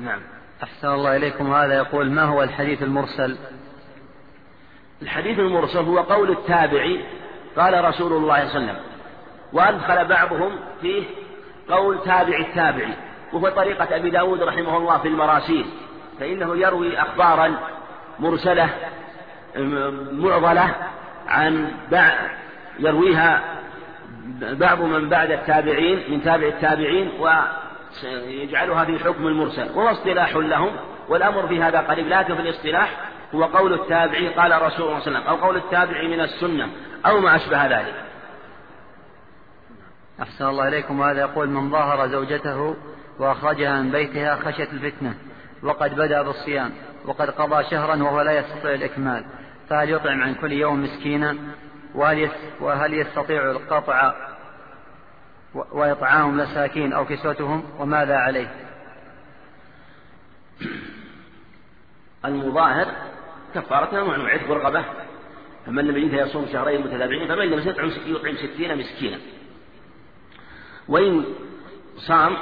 نعم. أحسن الله إليكم. هذا يقول ما هو الحديث المرسل؟ الحديث المرسل هو قول التابعي قال رسول الله صلى الله عليه وسلم وأدخل بعضهم فيه قول تابع التابعي. وهو طريقة أبي داود رحمه الله في المراسيل فإنه يروي أخبارا مرسلة معضلة عن يرويها بعض من بعد التابعين من تابع التابعين ويجعلها في حكم المرسل وهو اصطلاح لهم والأمر في هذا قريب لكن في الاصطلاح هو قول التابعي قال رسول الله صلى الله عليه وسلم أو قول التابعي من السنة أو ما أشبه ذلك. أحسن الله إليكم وهذا يقول من ظاهر زوجته وأخرجها من بيتها خشية الفتنة وقد بدأ بالصيام وقد قضى شهرا وهو لا يستطيع الإكمال. فهل يطعم عن كل يوم مسكينا؟ وهل يستطيع القطع وإطعام مساكين أو كسوتهم؟ وماذا عليه؟ المظاهر كفارة مع عتق رقبة فمن لم يجد يصوم شهرين متتابعين فمن لم يطعم ستين مسكينا. وإن صام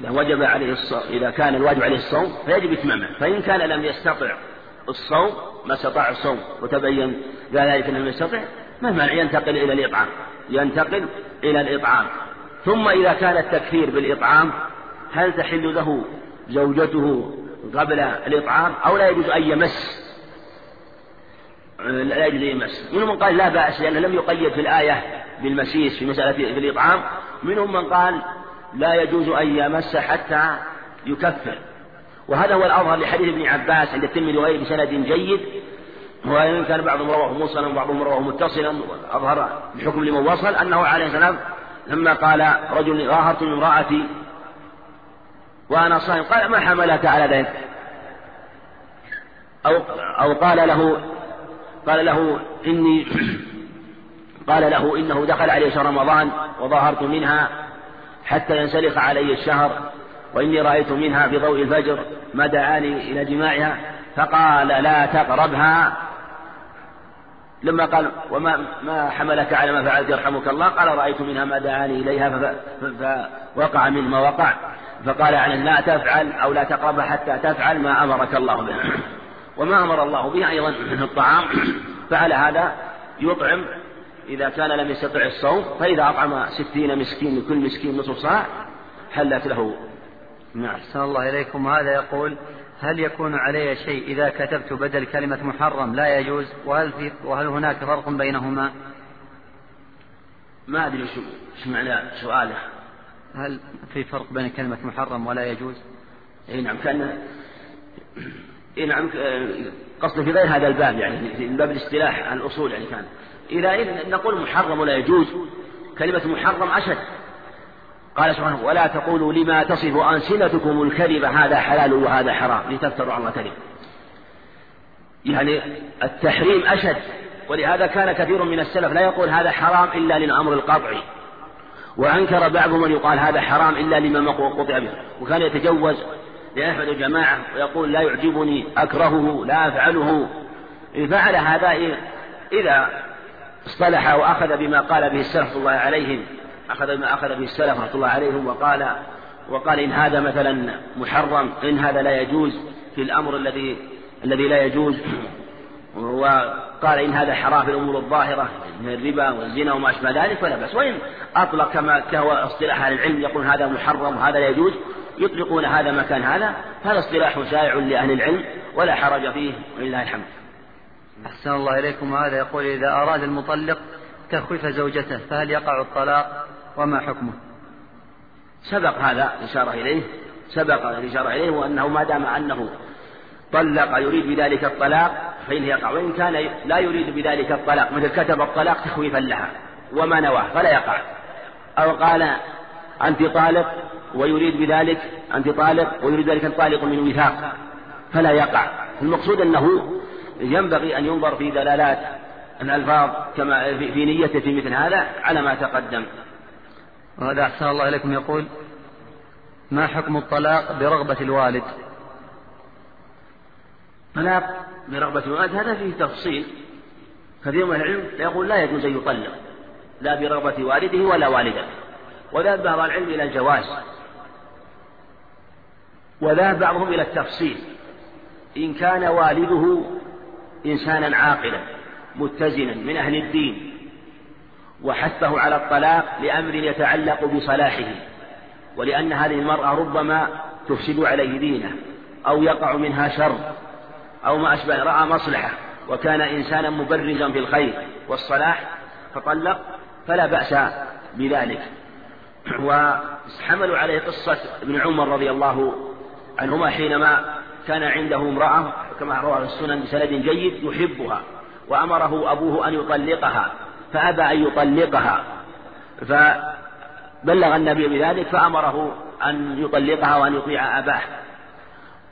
إذا وجب عليه الصوم إذا كان الواجب عليه الصوم فيجب إتمامه. فإن كان لم يستطع الصوم ما استطاع الصوم وتبين ذلك لم يستطع ما المانع ينتقل إلى الإطعام. ينتقل إلى الإطعام. ثم إذا كان التكفير بالإطعام هل تحل له زوجته قبل الإطعام أو لا يجوز أن يمس؟ لا يجوز أن يمس. منهم من قال لا بأس لأنه لم يقيد في الآية بالمسيس في مسألة في الإطعام. منهم من قال لا يجوز أن يمس حتى يكفر. وهذا هو الأظهر لحديث ابن عباس عند الترمذي وغيره بسند جيد. وإن كان بعضهم رواه موصلا وبعضهم رواه متصلا أظهر الحكم لمن وصل أنه عليه السلام لما قال رجل ظاهرت من امرأتي وأنا صائم قال ما حملك على ذلك؟ أو أو قال له قال له إني قال له إنه دخل علي شهر رمضان وظاهرت منها حتى ينسلخ علي الشهر وإني رأيت منها في ضوء الفجر ما دعاني إلى جماعها فقال لا تقربها. لما قال وما ما حملك على ما فعلت يرحمك الله قال رأيت منها ما دعاني إليها فوقع من ما وقع. فقال عن لا تفعل أو لا تقرب حتى تفعل ما أمرك الله به. وما أمر الله به أيضا من الطعام فعلى هذا يطعم إذا كان لم يستطع الصوم فإذا أطعم ستين مسكين لكل مسكين نصف صاع حلت له. نعم. أحسن الله إليكم. هذا يقول هل يكون علي شيء إذا كتبت بدل كلمة محرم لا يجوز؟ وهل, في وهل هناك فرق بينهما؟ ما أدري شو, شو معنى سؤاله. هل في فرق بين كلمة محرم ولا يجوز؟ إي نعم كان إي نعم قصده في غير هذا الباب يعني في باب الاصطلاح عن الأصول يعني كان. اذا نقول محرم ولا يجوز. كلمة محرم أشد. قال سبحانه ولا تقولوا لما تصف ألسنتكم الكذب هذا حلال وهذا حرام لتفتروا على الله كذب. يعني التحريم أشد ولهذا كان كثير من السلف لا يقول هذا حرام إلا للأمر القطعي. وأنكر بعضهم من يقال هذا حرام إلا لما قطع به. وكان يتجوز لأحمد الجماعة ويقول لا يعجبني أكرهه لا أفعله. فعل هذا إذا اصطلح وأخذ بما قال به السلف الله عليهم. أخذ بما أخذ به السلف رحمة الله عليهم وقال وقال إن هذا مثلا محرم إن هذا لا يجوز في الأمر الذي الذي لا يجوز. وقال إن هذا حرام في الأمور الظاهرة من الربا والزنا وما أشبه ذلك فلا بأس. وإن أطلق كما كهو اصطلاح أهل العلم يقول هذا محرم وهذا لا يجوز يطلقون هذا مكان هذا هذا اصطلاح شائع لأهل العلم ولا حرج فيه ولله الحمد. أحسن الله إليكم هذا. يقول إذا أراد المطلق تخويف زوجته فهل يقع الطلاق؟ وما حكمه؟ سبق هذا الإشارة إليه. سبق الإشارة إليه وأنه ما دام أنه طلق يريد بذلك الطلاق فإنه يقع. وإن كان لا يريد بذلك الطلاق مثل كتب الطلاق تخويفا لها وما نواه فلا يقع. أو قال أنت طالق ويريد بذلك أنت طالق ويريد ذلك الطالق من وثاق فلا يقع. المقصود أنه ينبغي أن ينظر في دلالات الألفاظ كما في نيته في مثل هذا على ما تقدم. وهذا أحسن الله إليكم. يقول ما حكم الطلاق برغبة الوالد؟ طلاق برغبة الوالد هذا فيه تفصيل. كثير من العلم يقول لا يجوز أن يطلق لا برغبة والده ولا والدته. وذهب بعض العلم إلى الجواز. وذهب بعضهم إلى التفصيل. إن كان والده إنسانا عاقلا متزنا من أهل الدين وحثه على الطلاق لأمر يتعلق بصلاحه ولأن هذه المرأة ربما تفسد عليه دينه أو يقع منها شر أو ما أشبه رأى مصلحة وكان إنسانا مبرزا في الخير والصلاح فطلق فلا بأس بذلك. وحملوا عليه قصة ابن عمر رضي الله عنهما حينما كان عنده امرأة كما رواه السنن بسند جيد يحبها وأمره أبوه أن يطلقها فأبى أن يطلقها فبلغ النبي بذلك فأمره أن يطلقها وأن يطيع أباه.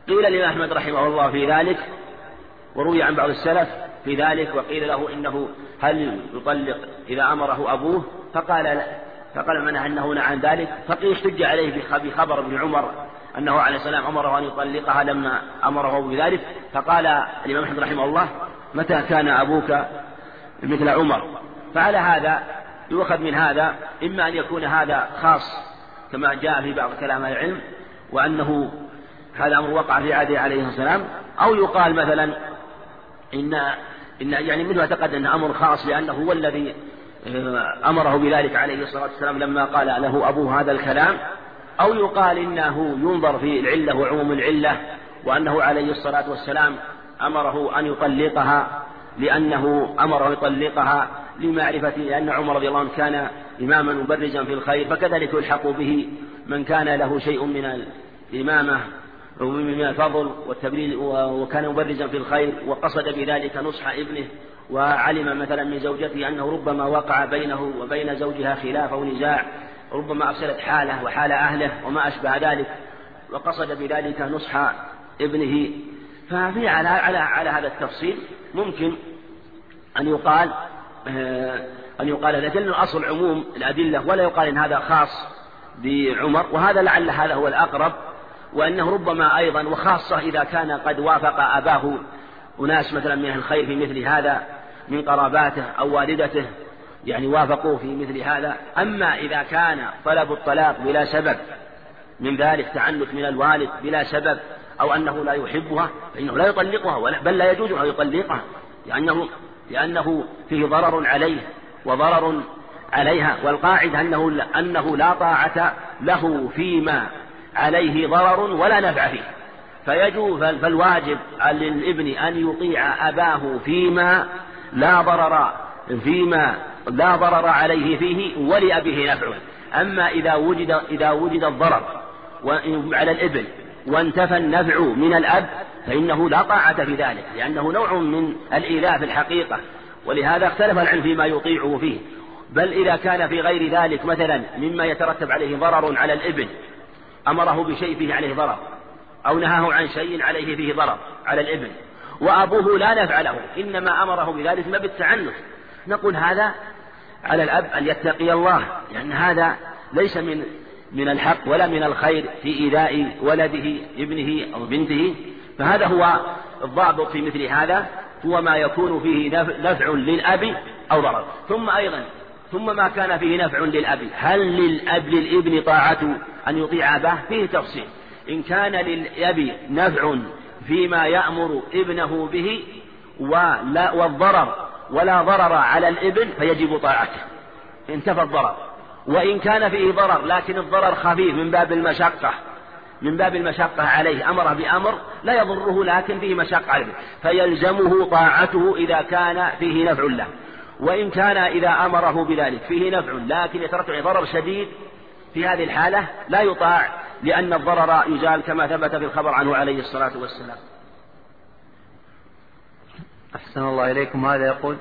قيل لما أحمد رحمه الله في ذلك وروي عن بعض السلف في ذلك وقيل له إنه هل يطلق إذا أمره أبوه؟ فقال لا. فقال من أنه عن ذلك؟ فقيل احتج عليه بخبر ابن عمر أنه عليه السلام أمره أن يطلقها لما أمره بذلك فقال الإمام أحمد رحمه الله متى كان أبوك مثل عمر؟ فعلى هذا يؤخذ من هذا إما أن يكون هذا خاص كما جاء في بعض كلام العلم وأنه هذا أمر وقع في عهده عليه السلام أو يقال مثلا إن إن يعني ما تقدم أن أمر خاص لأنه هو الذي آه، أمره بذلك عليه الصلاة والسلام لما قال له أبوه هذا الكلام أو يقال إنه ينظر في العلة وعموم العلة وأنه عليه الصلاة والسلام أمره أن يطلقها لأنه أمره يطلقها لمعرفة لأن عمر رضي الله عنه كان إماما مبرزا في الخير فكذلك يلحق به من كان له شيء من الإمامة من الفضل والتبليل وكان مبرزا في الخير وقصد بذلك نصح ابنه وعلم مثلا من زوجته أنه ربما وقع بينه وبين زوجها خلاف أو نزاع ربما أفسدت حاله وحال أهله وما أشبه ذلك وقصد بذلك نصح ابنه. ففي على على على هذا التفصيل ممكن أن يقال آه، أن يقال لكن الأصل عموم الأدلة ولا يقال إن هذا خاص بعمر وهذا لعل هذا هو الأقرب وأنه ربما أيضا وخاصة إذا كان قد وافق أباه أناس مثلا من الخير في مثل هذا من قراباته أو والدته. يعني وافقوه في مثل هذا. أما إذا كان طلب الطلاق بلا سبب من ذلك تعنت من الوالد بلا سبب أو أنه لا يحبها فإنه لا يطلقها بل لا يجوز أن يطلقها لأنه لأنه فيه ضرر عليه وضرر عليها. والقاعدة أنه أنه لا طاعة له فيما عليه ضرر ولا نفع فيه. فيجوز فالواجب للابن أن يطيع أباه فيما لا ضرر فيما لا ضرر عليه فيه ولأبيه نفع أما إذا وجد إذا وجد الضرر على الابن وانتفى النفع من الأب فإنه لا طاعة في ذلك لأنه نوع من الإيذاء في الحقيقة. ولهذا اختلف العلم فيما يطيعه فيه. بل إذا كان في غير ذلك مثلا مما يترتب عليه ضرر على الابن أمره بشيء فيه عليه ضرر أو نهاه عن شيء عليه فيه ضرر على الابن وأبوه لا نفع له إنما أمره بذلك ما بالتعنت نقول هذا على الأب أن يتقي الله لأن هذا ليس من من الحق ولا من الخير في إيذاء ولده ابنه أو بنته. فهذا هو الضابط في مثل هذا هو ما يكون فيه نفع للأب أو ضرر. ثم أيضا ثم ما كان فيه نفع للأب. هل للأب للابن طاعة أن يطيع أباه؟ فيه تفصيل. إن كان للأب نفع فيما يأمر ابنه به ولا والضرر ولا ضرر على الابن فيجب طاعته. انتفى الضرر. وإن كان فيه ضرر لكن الضرر خفيف من باب المشقة. من باب المشقة عليه أمره بأمر لا يضره لكن فيه مشقة عليه. فيلزمه طاعته إذا كان فيه نفع له. وإن كان إذا أمره بذلك فيه نفع لكن يترتب ضرر شديد في هذه الحالة لا يطاع لأن الضرر يزال كما ثبت في الخبر عنه عليه الصلاة والسلام. أحسن الله إليكم. هذا يقول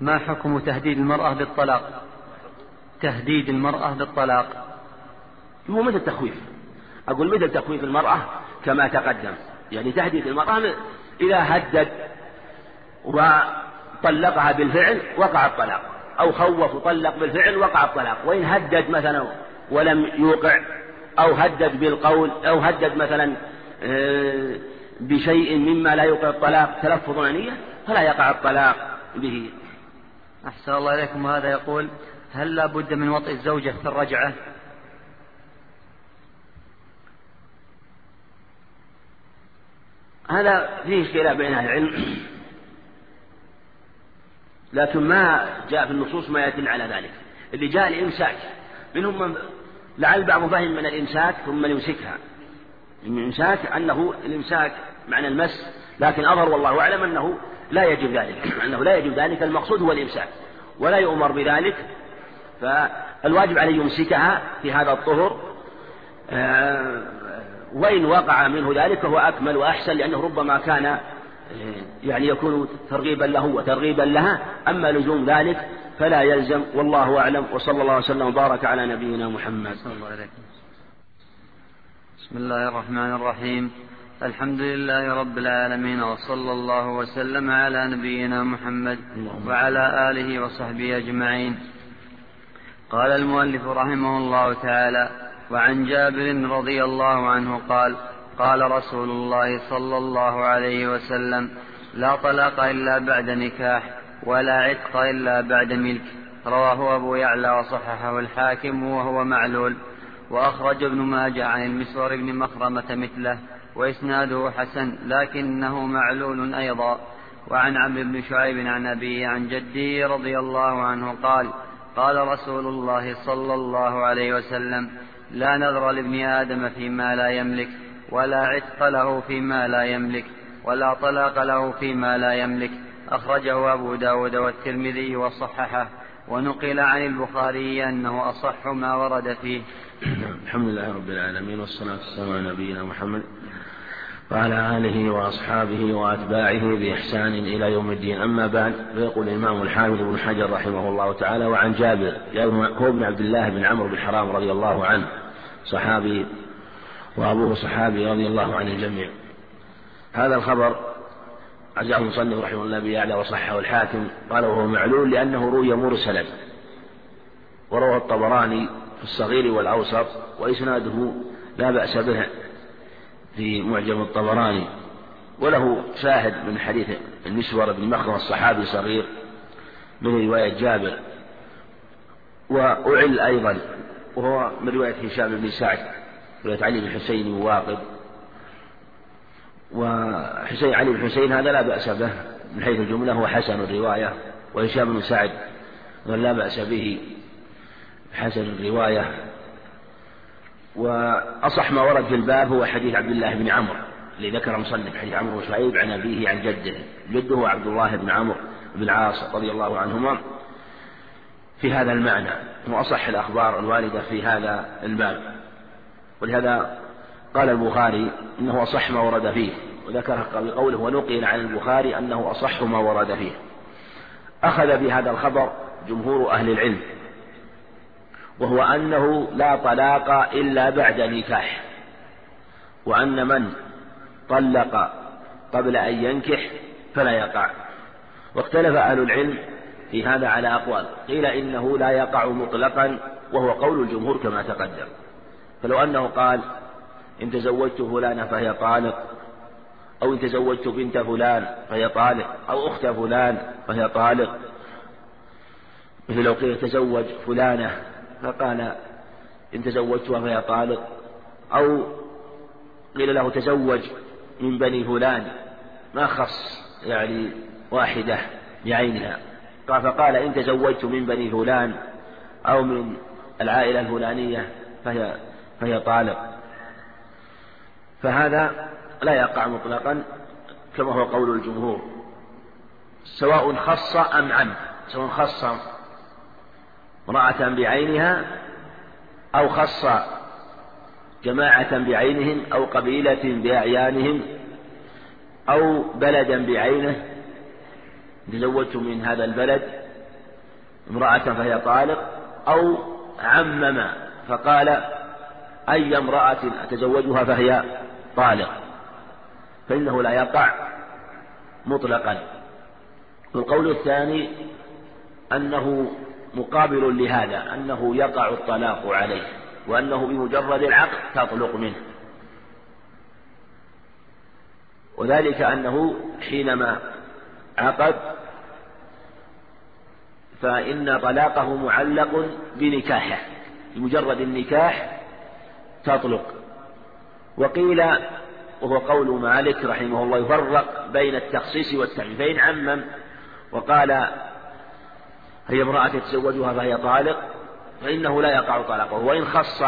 ما حكم تهديد المرأة بالطلاق؟ تهديد المرأة بالطلاق. هو مثل التخويف. أقول مثل تخويف المرأة كما تقدم. يعني تهديد المرأة إذا هدد وطلقها بالفعل وقع الطلاق أو خوف وطلق بالفعل وقع الطلاق. وإن هدد مثلا ولم يوقع أو هدد بالقول أو هدد مثلا آه، بشيء مما لا يوقع الطلاق تلفظ نية فلا يقع الطلاق به. أحسن الله إليكم. هذا يقول هل لا بد من وطئ الزوجة في الرجعة؟ هذا فيه خلاف بين أهل العلم لكن ما جاء في النصوص ما يدل على ذلك. اللي جاء الإمساك منهم من لعل بعض فهم من الإمساك ثم يمسكها. الإمساك أنه الإمساك معنى المس لكن أظهر والله أعلم أنه لا يجب ذلك أنه لا يجب ذلك المقصود هو الإمساك ولا يؤمر بذلك فالواجب عليه يمسكها في هذا الطهر. آه، وإن وقع منه ذلك فهو أكمل وأحسن لأنه ربما كان آه، يعني يكون ترغيبا له وترغيبا لها أما لزوم ذلك فلا يلزم والله أعلم وصلى الله وسلم وبارك على نبينا محمد. صلى الله عليه بسم الله الرحمن الرحيم. الحمد لله رب العالمين وصلى الله وسلم على نبينا محمد وعلى آله وصحبه أجمعين. قال المؤلف رحمه الله تعالى وعن جابر رضي الله عنه قال قال رسول الله صلى الله عليه وسلم لا طلاق إلا بعد نكاح ولا عتق إلا بعد ملك. رواه أبو يعلى وصححه الحاكم وهو معلول. وأخرج ابن ماجه عن المسور بن مخرمة مثله وإسناده حسن لكنه معلول أيضا. وعن عمرو بن شعيب عن أبيه عن جده رضي الله عنه قال قال رسول الله صلى الله عليه وسلم لا نذر لابن آدم فيما لا يملك ولا عتق له فيما لا يملك ولا طلاق له فيما لا يملك. أخرجه أبو داود والترمذي وصححه. ونقل عن البخاري أنه أصح ما ورد فيه. الحمد لله رب العالمين والصلاة والسلام على نبينا محمد وعلى آله وأصحابه وأتباعه بإحسان إلى يوم الدين. أما بعد فيقول الإمام الحافظ بن حجر رحمه الله تعالى وعن جابر هو بن عبد الله بن عمرو بن حرام رضي الله عنه صحابي وأبوه صحابي رضي الله عن الجميع هذا الخبر عزاه المصنف رحمه الله بيعلى وصحه الحاكم قال وهو معلول لأنه روي مرسلا. وروى الطبراني في الصغير والأوسط وإسناده لا بأس به في معجم الطبراني. وله شاهد من حديث المسور بن مخرم الصحابي صغير من رواية جابر. وأعل أيضا وهو من رواية هشام بن سعد رواية علي بن حسين واقد. وحسين علي بن حسين هذا لا بأس به من حيث الجملة هو حسن الرواية. وهشام بن سعد لا بأس به. حسن الرواية. وأصح ما ورد في الباب هو حديث عبد الله بن عمرو اللي ذكر مصنف حديث عمرو وشعيب عن أبيه عن جده. جده عبد الله بن عمرو بن العاص رضي الله عنهما. في هذا المعنى هو أصح الأخبار الواردة في هذا الباب. ولهذا قال البخاري إنه أصح ما ورد فيه. وذكر بقوله ونقل عن البخاري أنه أصح ما ورد فيه. أخذ بهذا الخبر جمهور أهل العلم. وهو أنه لا طلاق إلا بعد نكاح وأن من طلق قبل أن ينكح فلا يقع. واختلف أهل العلم في هذا على أقوال قيل إنه لا يقع مطلقا وهو قول الجمهور كما تقدم. فلو أنه قال إن تزوجت فلانة فهي طالق أو إن تزوجت بنت فلان فهي طالق أو أخت فلان فهي طالق. مثل لو قيل تزوج فلانة فقال إن تزوجتها فهي طالق. أو قيل له تزوج من بني فلان ما خص يعني واحدة بعينها. قال فقال إن تزوجت من بني فلان أو من العائلة الفلانية فهي فهي طالق. فهذا لا يقع مطلقا كما هو قول الجمهور. سواء خص أم عم سواء خص امرأة بعينها أو خص جماعة بعينهم أو قبيلة بأعيانهم أو بلدا بعينه. تزوجت من هذا البلد امرأة فهي طالق أو عمم فقال أي امرأة أتزوجها فهي طالق؟ فإنه لا يقع مطلقا. والقول الثاني أنه مقابل لهذا أنه يقع الطلاق عليه وأنه بمجرد العقد تطلق منه. وذلك أنه حينما عقد فإن طلاقه معلق بنكاحه بمجرد النكاح تطلق. وقيل وهو قول مالك رحمه الله يفرق بين التخصيص والتعميم فإن عمم وقال هي امرأة يتزوجها فهي طالق فإنه لا يقع طلاقه. وإن خص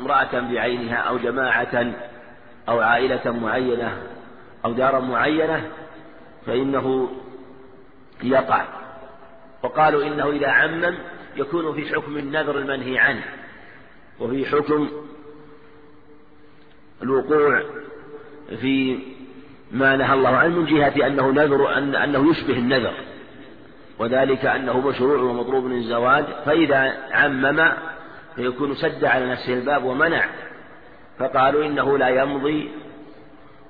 امرأة بعينها أو جماعة أو عائلة معينة أو دارا معينة فإنه يقع. وقالوا إنه إذا عمم يكون في حكم النذر المنهي عنه وفي حكم الوقوع في ما نهى الله عنه من جهة أنه نذر أن أنه يشبه النذر. وذلك أنه مشروع ومطلوب من الزواج فإذا عمم فيكون سد على نفسه الباب ومنع. فقالوا إنه لا يمضي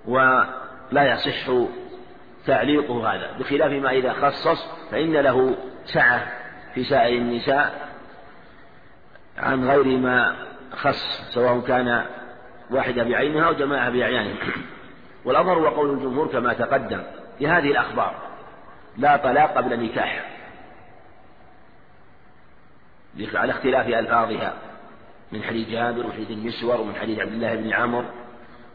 ولا يصح تعليقه هذا بخلاف ما إذا خصص فإن له سعة في سائر النساء عن غير ما خص سواء كان واحدة بعينها أو جماعة بأعيانها. والأظهر هو قول الجمهور كما تقدم في هذه الأخبار. لا طلاق قبل نكاح. على اختلاف ألفاظها. من حديث جابر ومن حديث المسور ومن حديث عبد الله بن عمرو.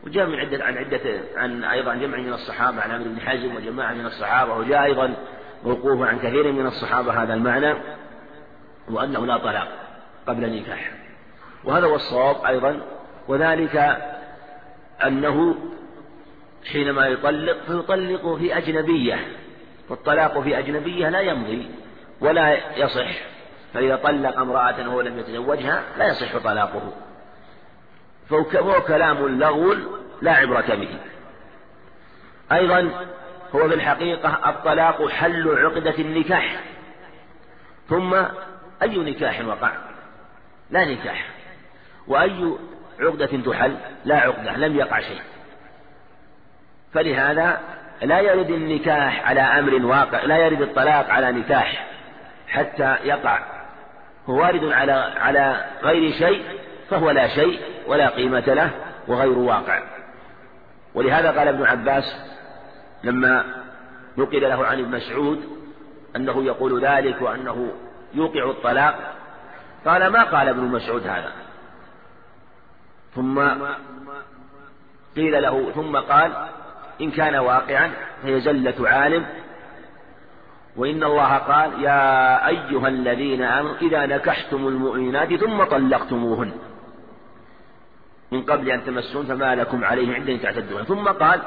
وجاء من عدة عن عدة عن أيضا جمع من الصحابة عن عمرو بن حزم وجماعة من الصحابة وجاء أيضا موقوف عن كثير من الصحابة هذا المعنى وأنه لا طلاق قبل نكاح. وهذا هو الصواب أيضا. وذلك أنه حينما يطلق فيطلق في أجنبية. والطلاق في أجنبية لا يمضي ولا يصح فإذا طلق امرأة وهو لم يتزوجها لا يصح طلاقه. فهو كلام لغو لا عبرة به. أيضا هو في الحقيقة الطلاق حل عقدة النكاح. ثم أي نكاح وقع؟ لا نكاح. وأي عقدة تحل؟ لا عقدة لم يقع شيء. فلهذا لا يرد النكاح على أمر واقع لا يرد الطلاق على نكاح حتى يقع. هو وارد على على غير شيء فهو لا شيء ولا قيمة له وغير واقع. ولهذا قال ابن عباس لما نقل له عن ابن مسعود أنه يقول ذلك وأنه يوقع الطلاق قال ما قال ابن مسعود هذا؟ ثم قيل له ثم قال إن كان واقعا فهي زلة عالم. وإن الله قال يا أيها الذين آمنوا إذا نكحتم المؤمنات ثم طلقتموهن. من قبل أن تمسون فما لكم عليه عند تعتدون. ثم قال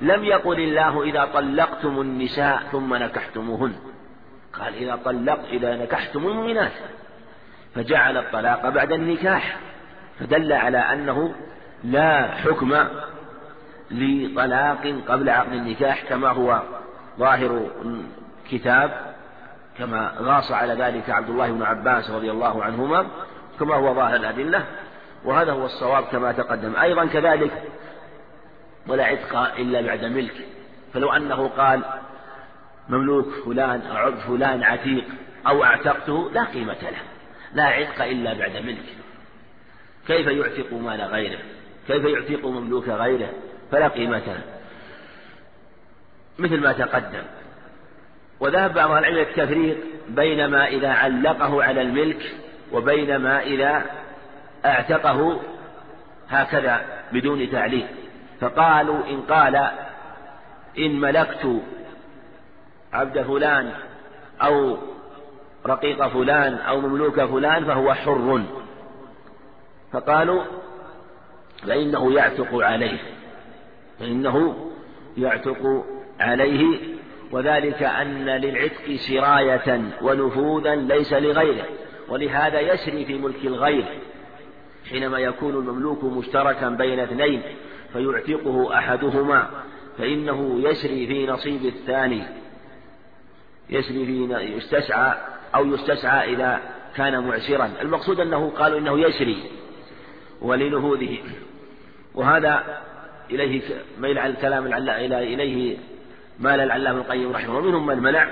لم يقل الله إذا طلقتم النساء ثم نكحتموهن. قال إذا طلق إذا نكحتم المؤمنات. فجعل الطلاق بعد النكاح. فدل على أنه لا حكم لطلاق قبل عقد النكاح كما هو ظاهر الكتاب كما غاص على ذلك عبد الله بن عباس رضي الله عنهما كما هو ظاهر الأدلة وهذا هو الصواب كما تقدم. أيضا كذلك ولا عتق إلا بعد ملك. فلو أنه قال مملوك فلان أو عبد فلان عتيق أو أعتقته لا قيمة له لا عتق إلا بعد ملك. كيف يعتق مال غيره؟ كيف يعتق مملوك غيره؟ فلا قيمة له مثل ما تقدم. وذهب بعض العلم التفريق بين ما إذا علقه على الملك وبين ما إذا اعتقه هكذا بدون تعليق فقالوا إن قال إن ملكت عبد فلان أو رقيق فلان أو مملوك فلان فهو حر. فقالوا فإنه يعتق عليه. فإنه يعتق عليه وذلك أن للعتق سراية ونفوذا ليس لغيره ولهذا يسري في ملك الغير حينما يكون المملوك مشتركا بين اثنين فيعتقه أحدهما فإنه يسري في نصيب الثاني يسري في يستسعى أو يستسعى إذا كان معسرا. المقصود أنه قالوا إنه يسري ولنهوذه وهذا إليه ميل على الكلام إلى إليه مال العلامة القيم رحمه ومنهم من منع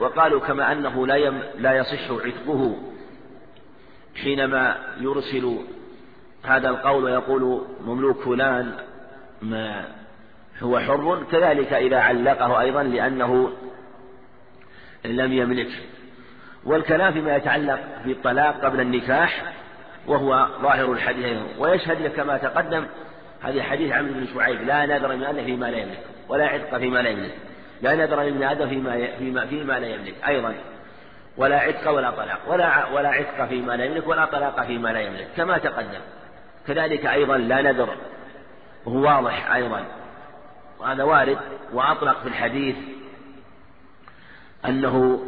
وقالوا كما أنه لا يم لا يصح عتقه حينما يرسل هذا القول ويقول مملوك فلان ما هو حر. كذلك إذا علقه أيضا لأنه لم يملك. والكلام فيما يتعلق بالطلاق قبل النكاح وهو ظاهر الحديث. ويشهد كما تقدم هذه حديث عمرو بن شعيب لا نذر من أن فيما لا يملك ولا عتق فيما لا يملك لا نذر من آدم فيما فيما فيما لا يملك أيضا. ولا عتق ولا طلاق ولا ولا عتق فيما لا يملك ولا طلاق فيما لا يملك كما تقدم. كذلك أيضا لا نذر وهو واضح أيضا. وهذا وارد وأطلق في الحديث أنه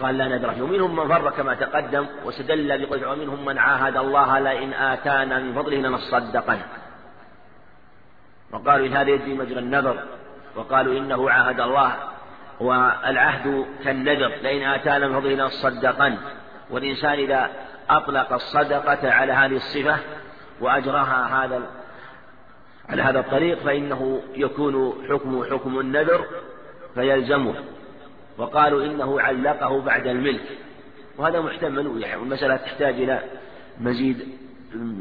قال لا ندرك ومنهم من فر كما تقدم واستدل بقول ومنهم من عاهد الله لئن آتانا من فضله لنصدقن وقالوا إن هذا يجري مجرى النذر. وقالوا إنه عاهد الله. والعهد كالنذر. لئن آتانا من فضله لنصدقن والإنسان إذا أطلق الصدقة على هذه الصفة وأجراها هذا على هذا الطريق فإنه يكون حكم حكم النذر فيلزمه. وقالوا إنه علقه بعد الملك. وهذا محتمل والمسألة تحتاج إلى مزيد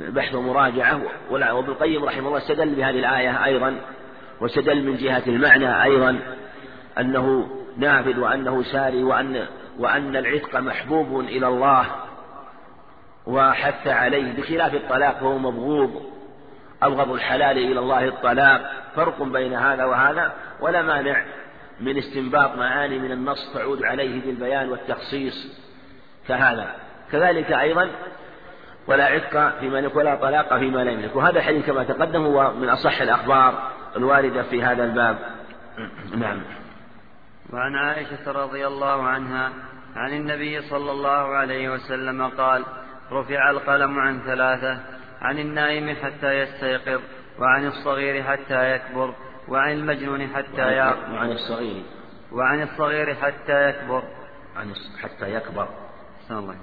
بحث ومراجعة. وابن القيم رحمه الله استدل بهذه الآية أيضا واستدل من جهة المعنى أيضا أنه نافذ وأنه ساري وأن وأن العتق محبوب إلى الله وحث عليه. بخلاف الطلاق فهو مبغوض. أبغض الحلال إلى الله الطلاق. فرق بين هذا وهذا ولا مانع من استنباط معاني من النص تعود عليه بالبيان والتخصيص كهذا. كذلك أيضا ولا عتق فيما يملك ولا طلاق فيما لا يملك. وهذا الحديث كما تقدم هو من أصح الأخبار الواردة في هذا الباب. نعم. وعن عائشة رضي الله عنها عن النبي صلى الله عليه وسلم قال رفع القلم عن ثلاثة عن النائم حتى يستيقظ وعن الصغير حتى يكبر. وعن المجنون حتى يعقل وعن الصغير. وعن الصغير حتى يكبر. عن حتى يكبر. الله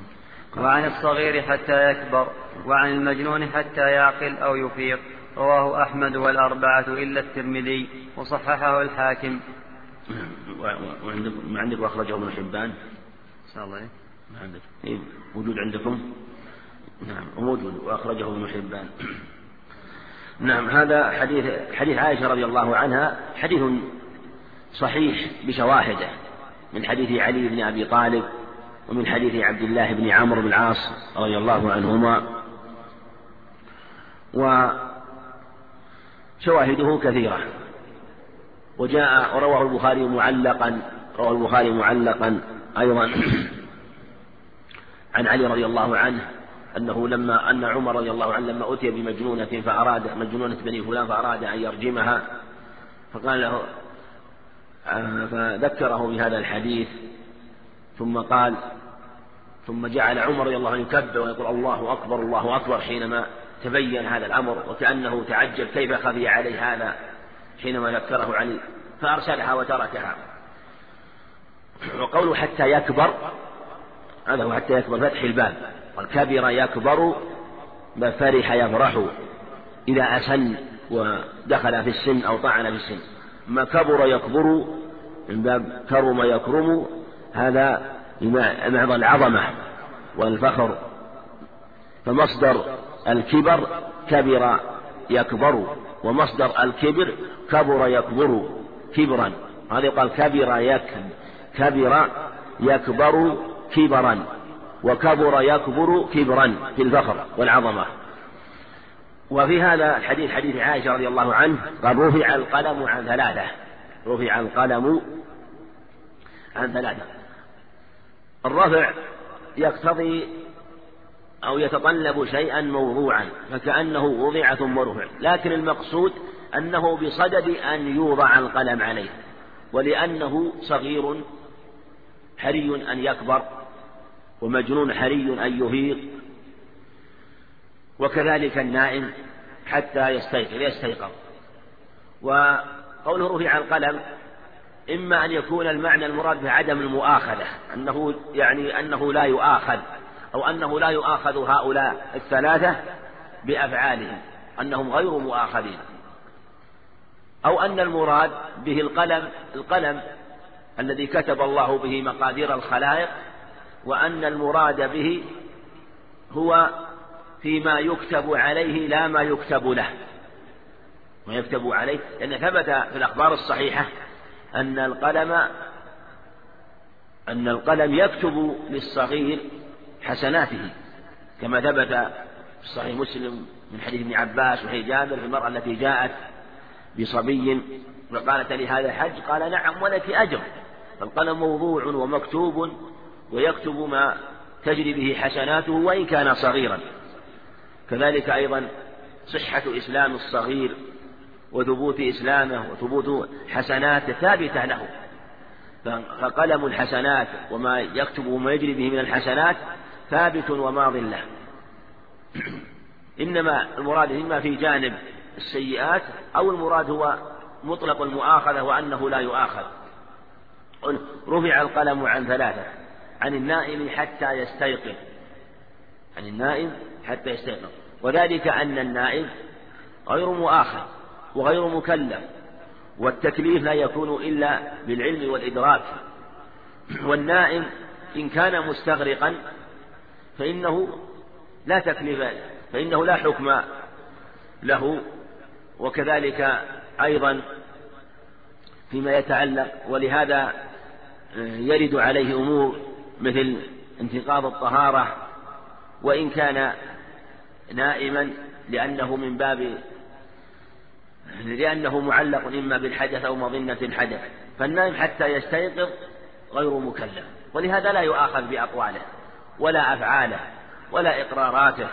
وعن الصغير حتى يكبر. وعن المجنون حتى يعقل أو يفيق. رواه أحمد والأربعة إلا الترمذي وصححه الحاكم. وعندك ما عندك وأخرجه ابن حبان؟ الله ما عندك. إيه موجود عندكم؟ نعم موجود وأخرجه ابن حبان. نعم هذا حديث حديث عائشة رضي الله عنها حديث صحيح بشواهده من حديث علي بن أبي طالب ومن حديث عبد الله بن عمرو بن العاص رضي الله عنهما. وشواهده كثيرة. وجاء ورواه البخاري معلقا رواه البخاري معلقا أيضا عن علي رضي الله عنه أنه لما أن عمر رضي الله عنه لما أتي بمجنونة فأراد مجنونة بني فلان فأراد أن يرجمها فقال له آه، فذكره بهذا الحديث ثم قال ثم جعل عمر رضي الله عنه يكبر ويقول الله أكبر الله أكبر حينما تبين هذا الأمر وكأنه تعجب كيف خفي عليه هذا حينما ذكره علي فأرسلها وتركها. وقوله حتى يكبر هذا هو حتى يكبر فتح الباب. والكبر يكبر فرح يفرح إذا أسن ودخل في السن أو طعن في السن. ما كبر يكبر من باب كرم يكرم هذا بمعنى العظمة والفخر. فمصدر الكبر كبر يكبر ومصدر الكبر كبر يكبر كبرا. هذا يقال كبر يك كبر يكبر كبرا. وكبر يكبر كبرا في الفخر والعظمة. وفي هذا الحديث حديث عائشة رضي الله عنه قال رفع القلم عن ثلاثة. رفع القلم عن ثلاثة. الرفع يقتضي أو يتطلب شيئا موضوعا فكأنه وضع ثم رفع. لكن المقصود أنه بصدد أن يوضع القلم عليه ولأنه صغير حري أن يكبر. ومجنون حري أن يفيق وكذلك النائم حتى يستيقظ يستيقظ. وقوله رفع القلم إما أن يكون المعنى المراد بعدم المؤاخذة أنه يعني أنه لا يؤاخذ أو أنه لا يؤاخذ هؤلاء الثلاثة بأفعالهم أنهم غير مؤاخذين. أو أن المراد به القلم القلم الذي كتب الله به مقادير الخلائق وأن المراد به هو فيما يكتب عليه لا ما يكتب له. ما يكتب عليه لأن ثبت في الأخبار الصحيحة أن القلم أن القلم يكتب للصغير حسناته كما ثبت في صحيح مسلم من حديث ابن عباس وحي جابر في المرأة التي جاءت بصبي وقالت لي هذا حج قال نعم ولك أجر فالقلم موضوع ومكتوب ويكتب ما تجري به حسناته وإن كان صغيرا. كذلك أيضا صحة إسلام الصغير وثبوت إسلامه وثبوت حسناته ثابتة له. فقلم الحسنات وما يكتب وما يجري به من الحسنات ثابت وماض له. إنما المراد إما في جانب السيئات أو المراد هو مطلق المؤاخذة وأنه لا يؤاخذ. رفع القلم عن ثلاثة. عن النائم حتى يستيقظ. عن النائم حتى يستيقظ. وذلك أن النائم غير مؤاخذ وغير مكلف والتكليف لا يكون إلا بالعلم والإدراك. والنائم إن كان مستغرقا فإنه لا تكليف فإنه لا حكم له. وكذلك أيضا فيما يتعلق ولهذا يرد عليه أمور مثل انتقاض الطهارة وإن كان نائما لأنه من باب لأنه معلق إما بالحدث أو مظنة الحدث فالنائم حتى يستيقظ غير مكلف ولهذا لا يؤاخذ بأقواله ولا أفعاله ولا إقراراته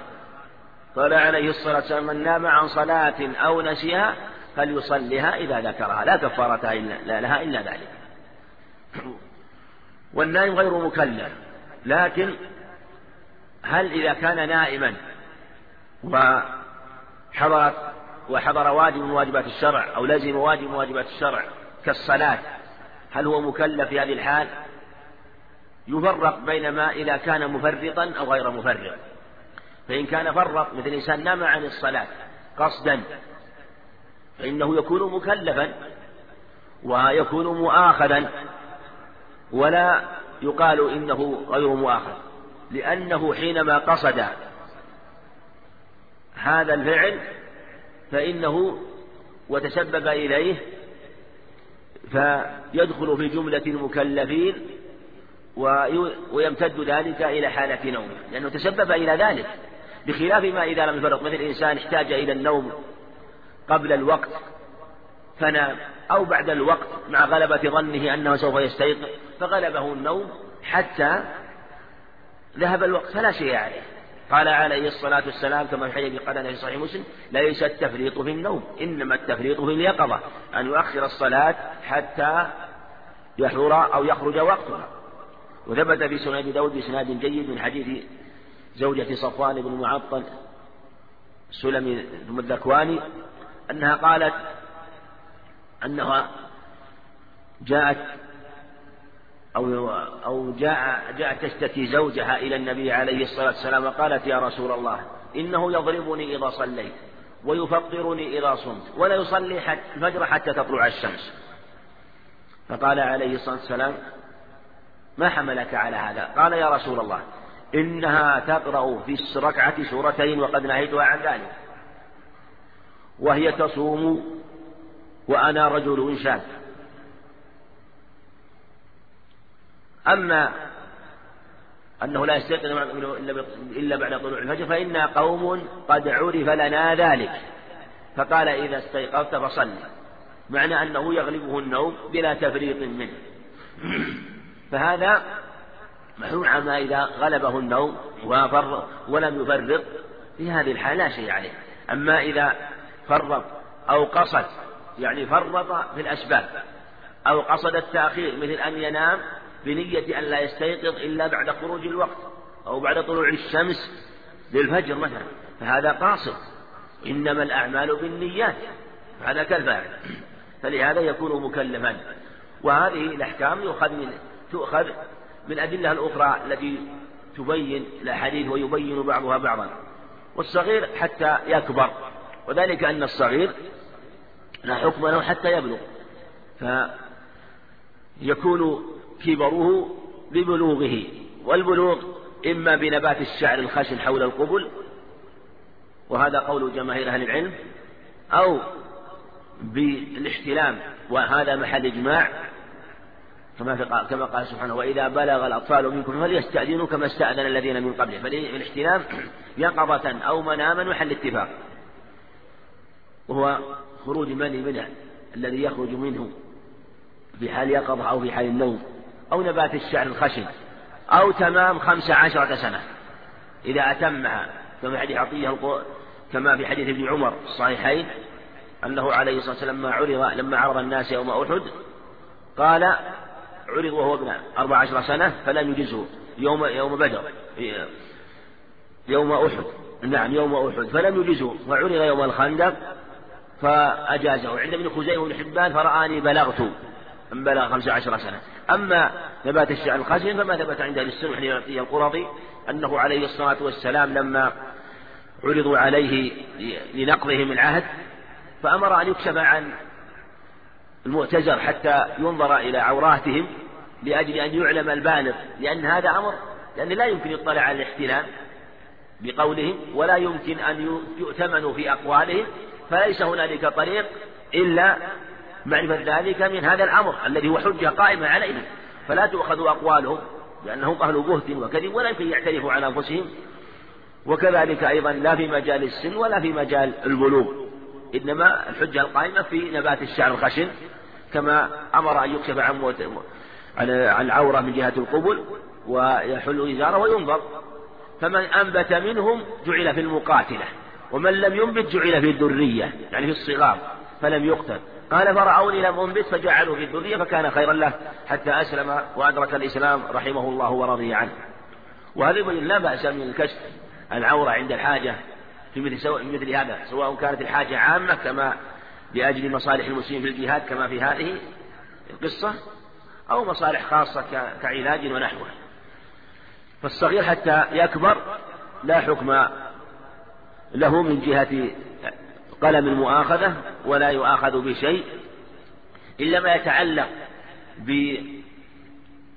قال عليه الصلاة والسلام من نام عن صلاة أو نسيها فليصلها إذا ذكرها لا كفارة لها إلا ذلك. والنائم غير مكلف. لكن هل إذا كان نائما وحضرت وحضر واجب من واجبات الشرع أو لزم واجب من واجبات الشرع كالصلاة هل هو مكلف في هذه الحال؟ يفرق بين ما إذا كان مفرطا أو غير مفرط. فإن كان فرط مثل إنسان نام عن الصلاة قصدا فإنه يكون مكلفا ويكون مؤاخذا. ولا يقال إنه غير مؤاخذ لأنه حينما قصد هذا الفعل فإنه وتسبب إليه فيدخل في جملة المكلفين ويمتد ذلك إلى حالة نومه لأنه تسبب إلى ذلك بخلاف ما إذا لم يفرق مثل إنسان احتاج إلى النوم قبل الوقت فنام. أو بعد الوقت مع غلبة ظنه أنه سوف يستيقظ فغلبه النوم حتى ذهب الوقت فلا شيء عليه. قال عليه الصلاة والسلام كما في حديث قال في صحيح مسلم ليس التفريط في النوم إنما التفريط في اليقظة أن يؤخر الصلاة حتى يحضر أو يخرج وقتها. وثبت في سنن أبي داود بإسناد جيد من حديث زوجة صفوان بن معطل سلمي ثم الذكواني أنها قالت أنها جاءت أو أو جاء جاءت تشتكي زوجها إلى النبي عليه الصلاة والسلام وقالت يا رسول الله إنه يضربني إذا صليت ويفطرني إذا صمت ولا يصلي حتى الفجر حتى تطلع الشمس. فقال عليه الصلاة والسلام ما حملك على هذا؟ قال يا رسول الله إنها تقرأ في الركعة سورتين وقد نهيتها عن ذلك. وهي تصوم وأنا رجل شاب أما أنه لا يستيقظ إلا بعد طلوع الفجر فإنا قوم قد عرف لنا ذلك. فقال إذا استيقظت فصل. معنى أنه يغلبه النوم بلا تفريط منه. فهذا محروم عما إذا غلبه النوم وفر ولم يفرط. في هذه الحال لا شيء عليه. أما إذا فرط أو قصد يعني فرط في الأسباب أو قصد التأخير مثل أن ينام بنية أن لا يستيقظ إلا بعد خروج الوقت أو بعد طلوع الشمس للفجر مثلا. فهذا قاصر إنما الأعمال بالنيات. هذا كالفاعل. فلهذا يكون مكلفا. وهذه الأحكام يؤخذ من تؤخذ من الأدلة الأخرى التي تبين الأحاديث ويبين بعضها بعضا. والصغير حتى يكبر. وذلك أن الصغير لا حكم له حتى يبلغ. فيكون كبره ببلوغه والبلوغ إما بنبات الشعر الخشن حول القبل وهذا قول جماهير أهل العلم أو بالاحتلام وهذا محل إجماع. كما في كما قال سبحانه وإذا بلغ الأطفال منكم فليستأذنوا كما استأذن الذين من قبله. فالاحتلام يقظة أو مناما محل اتفاق. وهو خروج مني منه الذي يخرج منه في حال يقظة أو في حال النوم أو نبات الشعر الخشن أو تمام خمس عشرة سنة. إذا أتمها كما في حديث عطية كما في حديث ابن عمر الصحيحين أنه عليه الصلاة والسلام لما عرض لما عرض الناس يوم أحد قال عرض وهو ابن أربع عشر سنة فلم يجزه. يوم يوم بدر. يوم أحد. نعم يوم أحد. فلم يجزه. وعرض يوم الخندق فأجازه. عند ابن خزيمة بن حبان فرآني بلغت من بلغ خمس عشر سنة. أما نبات الشعر الخشن فما ثبت عند أهل السنة حين القرظي أنه عليه الصلاة والسلام لما عرضوا عليه لنقضهم العهد فأمر أن يكشف عن المعتزر حتى ينظر إلى عوراتهم لأجل أن يعلم البالغ لأن هذا أمر لأن لا يمكن يطلع على الاحتلام بقولهم ولا يمكن أن يؤتمنوا في أقوالهم فليس هنالك طريق إلا معرفة ذلك من هذا الأمر الذي هو حجة قائمة عليهم. فلا تؤخذ أقوالهم لأنهم أهل بهت وكذب ولا يمكن يعترفوا على أنفسهم. وكذلك أيضا لا في مجال السن ولا في مجال البلوغ. إنما الحجة القائمة في نبات الشعر الخشن كما أمر أن يكشف عن عن العورة من جهة القبل ويحل إزاره وينظر. فمن أنبت منهم جعل في المقاتلة. ومن لم ينبت جعل في الذرية يعني في الصغار فلم يقتل. قال فرأوني لم أنبت فجعلوا في الذرية فكان خيرا له حتى أسلم وأدرك الإسلام رحمه الله ورضي عنه. وهذا لا بأس من الكشف العورة عند الحاجة في مثل, مثل هذا سواء كانت الحاجة عامة كما لأجل مصالح المسلمين في الجهاد كما في هذه القصة أو مصالح خاصة كعلاج ونحوه. فالصغير حتى يكبر لا حكم له من جهة قلم المؤاخذة ولا يؤاخذ بشيء إلا ما يتعلق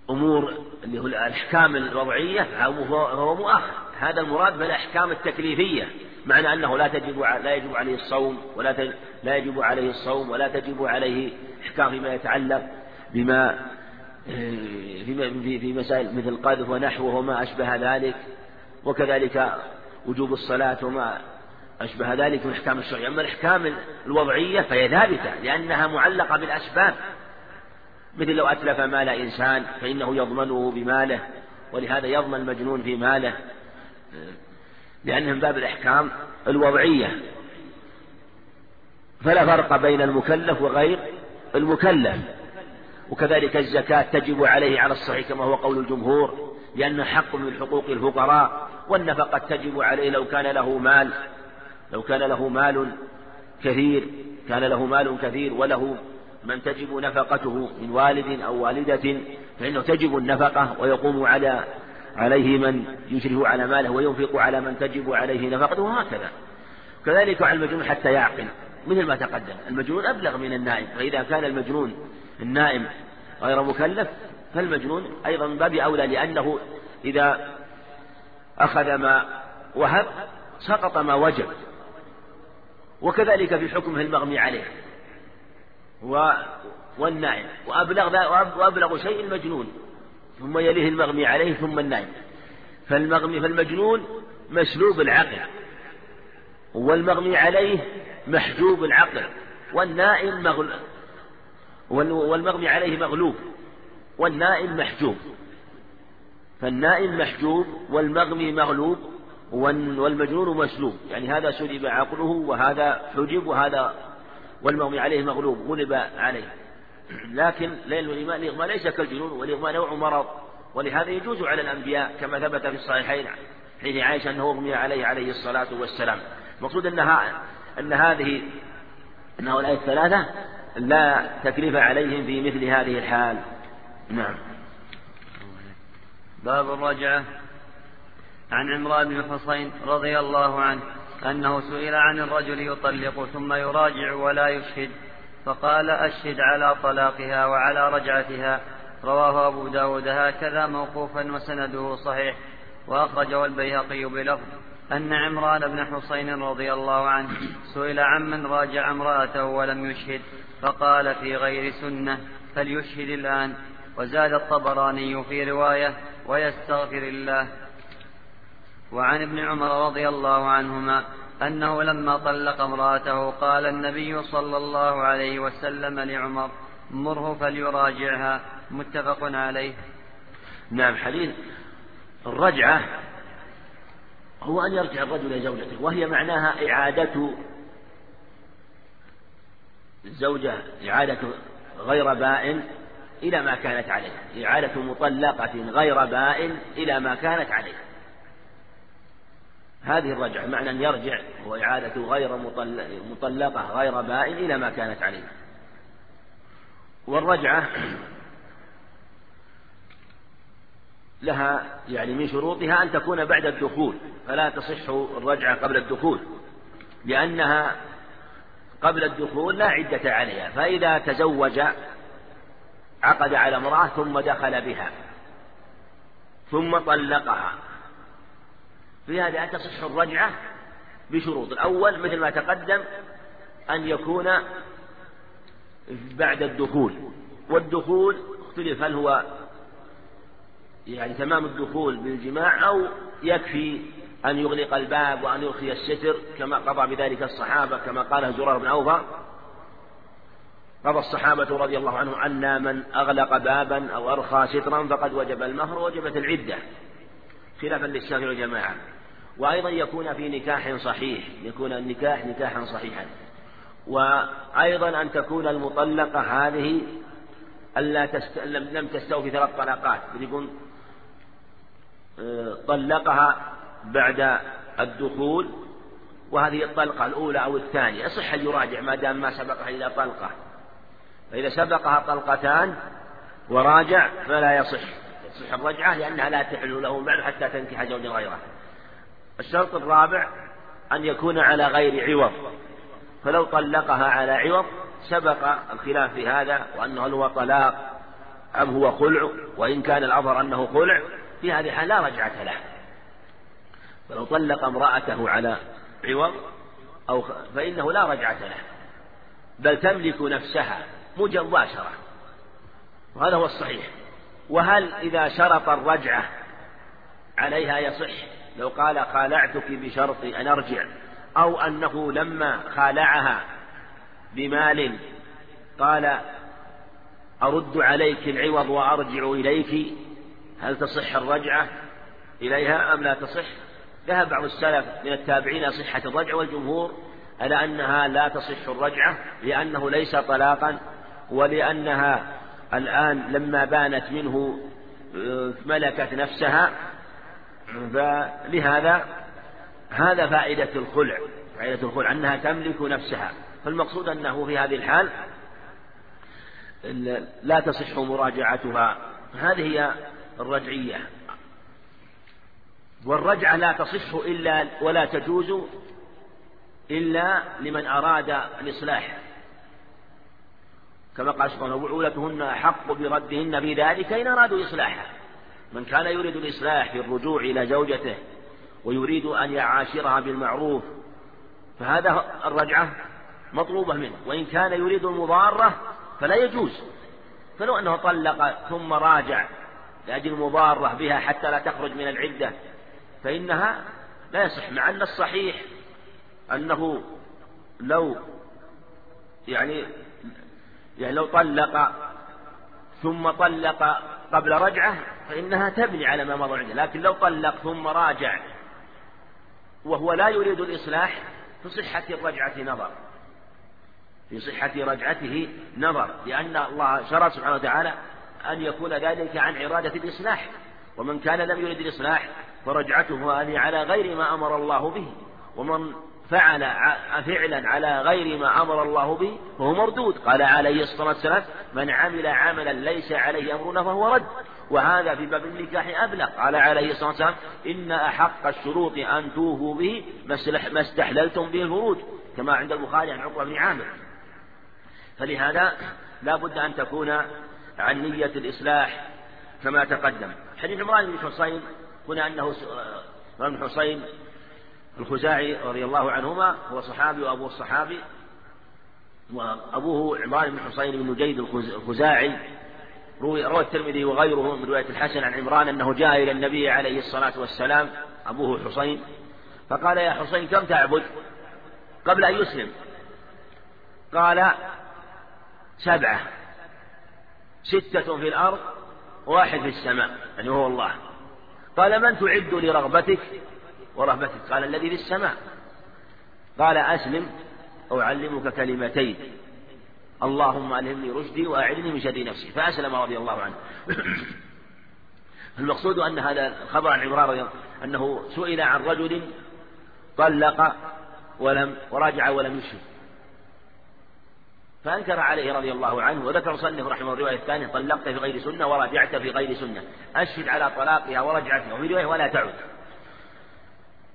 بأمور اللي هو الأحكام الوضعية فهو مؤاخذ. هذا المراد بالأحكام التكليفية معنى أنه لا تجب لا يجب عليه الصوم ولا لا يجب عليه الصوم ولا تجب عليه أحكام فيما يتعلق بما في في مسائل مثل القذف ونحوه وما أشبه ذلك وكذلك وجوب الصلاة وما أشبه ذلك من الأحكام الشرعية أما الأحكام الوضعية فهي ثابتة لأنها معلقة بالأسباب. مثل لو أتلف مال إنسان فإنه يضمنه بماله ولهذا يضمن المجنون في ماله لأنه من باب الأحكام الوضعية. فلا فرق بين المكلف وغير المكلف. وكذلك الزكاة تجب عليه على الصحيح كما هو قول الجمهور. لأنه حق من حقوق الفقراء والنفقة تجب عليه لو كان له مال لو كان له مال كثير كان له مال كثير وله من تجب نفقته من والد أو والدة فإنه تجب النفقة ويقوم على عليه من يشرف على ماله وينفق على من تجب عليه نفقته وهكذا. كذلك على المجنون حتى يعقل مثل ما تقدم المجنون أبلغ من النائم فإذا كان المجنون النائم غير مكلف فالمجنون أيضا من باب أولى لأنه إذا أخذ ما وهب سقط ما وجب. وكذلك في حكمه المغمي عليه. و والنائم. وأبلغ وأبلغ شيء المجنون ثم يليه المغمي عليه ثم النائم. فالمغمي فالمجنون مسلوب العقل. والمغمي عليه محجوب العقل. والنائم مغل والمغمي عليه مغلوب. والنائم محجوب. فالنائم محجوب والمغمي مغلوب والمجنون مسلوب. يعني هذا سلب عقله وهذا حجب وهذا والمغمي عليه مغلوب غلب عليه. لكن الإغماء ليس كالجنون والإغماء نوع مرض. ولهذا يجوز على الأنبياء كما ثبت في الصحيحين حين عائشة أنه أغمي عليه عليه الصلاة والسلام. المقصود أنها أن هذه أن هؤلاء الثلاثة لا تكليف عليهم في مثل هذه الحال. نعم. باب الرجعة عن عمران بن حصين رضي الله عنه أنه سئل عن الرجل يطلق ثم يراجع ولا يشهد فقال أشهد على طلاقها وعلى رجعتها. رواه أبو داود هكذا موقوفا وسنده صحيح. وأخرجه البيهقي بلفظ أن عمران بن حصين رضي الله عنه سئل عمن راجع امرأته ولم يشهد فقال في غير سنة فليشهد الآن. وزاد الطبراني في رواية ويستغفر الله. وعن ابن عمر رضي الله عنهما أنه لما طلق امرأته قال النبي صلى الله عليه وسلم لعمر مره فليراجعها. متفق عليه. نعم حديث الرجعة هو أن يرجع الرجل إلى زوجته وهي معناها إعادة الزوجة إعادة غير بائن إلى ما كانت عليه. إعادة مطلقة غير بائن إلى ما كانت عليه. هذه الرجعة معنى أن يرجع هو إعادة غير مطلقة غير بائن إلى ما كانت عليه. والرجعة لها يعني من شروطها أن تكون بعد الدخول فلا تصح الرجعة قبل الدخول لأنها قبل الدخول لا عدة عليها فإذا تزوج عقد على امرأة ثم دخل بها ثم طلقها. في هذا تصح الرجعة بشروط. الأول مثل ما تقدم أن يكون بعد الدخول والدخول اختلف هل هو يعني تمام الدخول بالجماع أو يكفي أن يغلق الباب وأن يرخي الستر كما قضى بذلك الصحابة كما قال زرار بن أوفى. قضى الصحابة رضي الله عنهم أن من أغلق بابا أو أرخى سترا فقد وجب المهر ووجبت العدة. خلافا للشافعي والجماعة. وأيضا يكون في نكاح صحيح يكون النكاح نكاحا صحيحا. وأيضا أن تكون المطلقة هذه ألا تست... لم تستوفي ثلاث طلقات يكون آه، طلقها بعد الدخول وهذه الطلقة الأولى أو الثانية. يصح أن يراجع ما دام ما سبقها إلى طلقة. فإذا سبقها طلقتان وراجع فلا يصح. يصح الرجعة لأنها لا تحل له بعد حتى تنكح زوجا غيره. الشرط الرابع أن يكون على غير عوض. فلو طلقها على عوض سبق الخلاف في هذا وأنه هل هو طلاق أم هو خلع وإن كان الأظهر أنه خلع في هذه الحال لا رجعة له. فلو طلق امرأته على عوض أو فإنه لا رجعة له. بل تملك نفسها مباشرة وهذا هو الصحيح. وهل إذا شرط الرجعة عليها يصح؟ لو قال خالعتك بشرط أن أرجع. أو أنه لما خالعها بمال قال أرد عليك العوض وأرجع إليك. هل تصح الرجعة إليها أم لا تصح؟ ذهب بعض السلف من التابعين صحة الرجعة والجمهور على أنها لا تصح الرجعة لأنه ليس طلاقا ولأنها الآن لما بانت منه آه، ملكت نفسها فلهذا هذا فائدة الخلع فائدة الخلع أنها تملك نفسها. فالمقصود أنه في هذه الحال لا تصح مراجعتها. هذه هي الرجعية. والرجعة لا تصح إلا ولا تجوز إلا لمن أراد الإصلاح. كما قال سبحانه وبعولتهن أحق بردهن في ذلك إن أرادوا إصلاحا. من كان يريد الإصلاح في الرجوع إلى زوجته ويريد أن يعاشرها بالمعروف فهذا الرجعة مطلوبة منه. وإن كان يريد المضارة فلا يجوز. فلو أنه طلق ثم راجع لأجل المضارة بها حتى لا تخرج من العدة فإنها لا يصح. مع أن الصحيح أنه لو يعني يعني لو طلق ثم طلق قبل رجعة فإنها تبني على ما مضى عنده لكن لو طلق ثم راجع وهو لا يريد الإصلاح في صحة الرجعة نظر. في صحة رجعته نظر لأن الله شرع سبحانه وتعالى أن يكون ذلك عن إرادة الإصلاح. ومن كان لم يرد الإصلاح فرجعته هذه على غير ما أمر الله به. ومن فعل فعلا على غير ما أمر الله به فهو مردود. قال عليه الصلاة والسلام من عمل عملا ليس عليه أمرنا فهو رد. وهذا في باب النكاح أبلغ. قال عليه الصلاة والسلام إن أحق الشروط أن توفوا به ما استحللتم به الفروج كما عند البخاري عن عقبة بن عامر. فلهذا لا بد أن تكون عن نية الإصلاح كما تقدم. حديث عمران بن حصين هنا أنه عمران بن حصين الخزاعي رضي الله عنهما هو صحابي وأبوه الصحابي وأبوه عمران بن حصين بن نجيد الخزاعي. روي روى الترمذي وغيره من رواية الحسن عن عمران أنه جاء إلى النبي عليه الصلاة والسلام أبوه حصين فقال يا حصين كم تعبد؟ قبل أن يسلم. قال سبعة. ستة في الأرض واحد في السماء يعني هو الله. قال من تعد لرغبتك؟ ورهبتك قال الذي في السماء. قال أسلم أعلمك كلمتين. اللهم ألهمني رشدي وأعدني من شر نفسي. فأسلم رضي الله عنه. المقصود أن هذا الخبر عن عمران رضي الله أنه سئل عن رجل طلق ولم وراجع ولم يشهد. فأنكر عليه رضي الله عنه. وذكر صنف رحمه الرواية الثانية طلقت في غير سنة وراجعت في غير سنة. أشهد على طلاقها ورجعتها وفي رواية ولا تعد.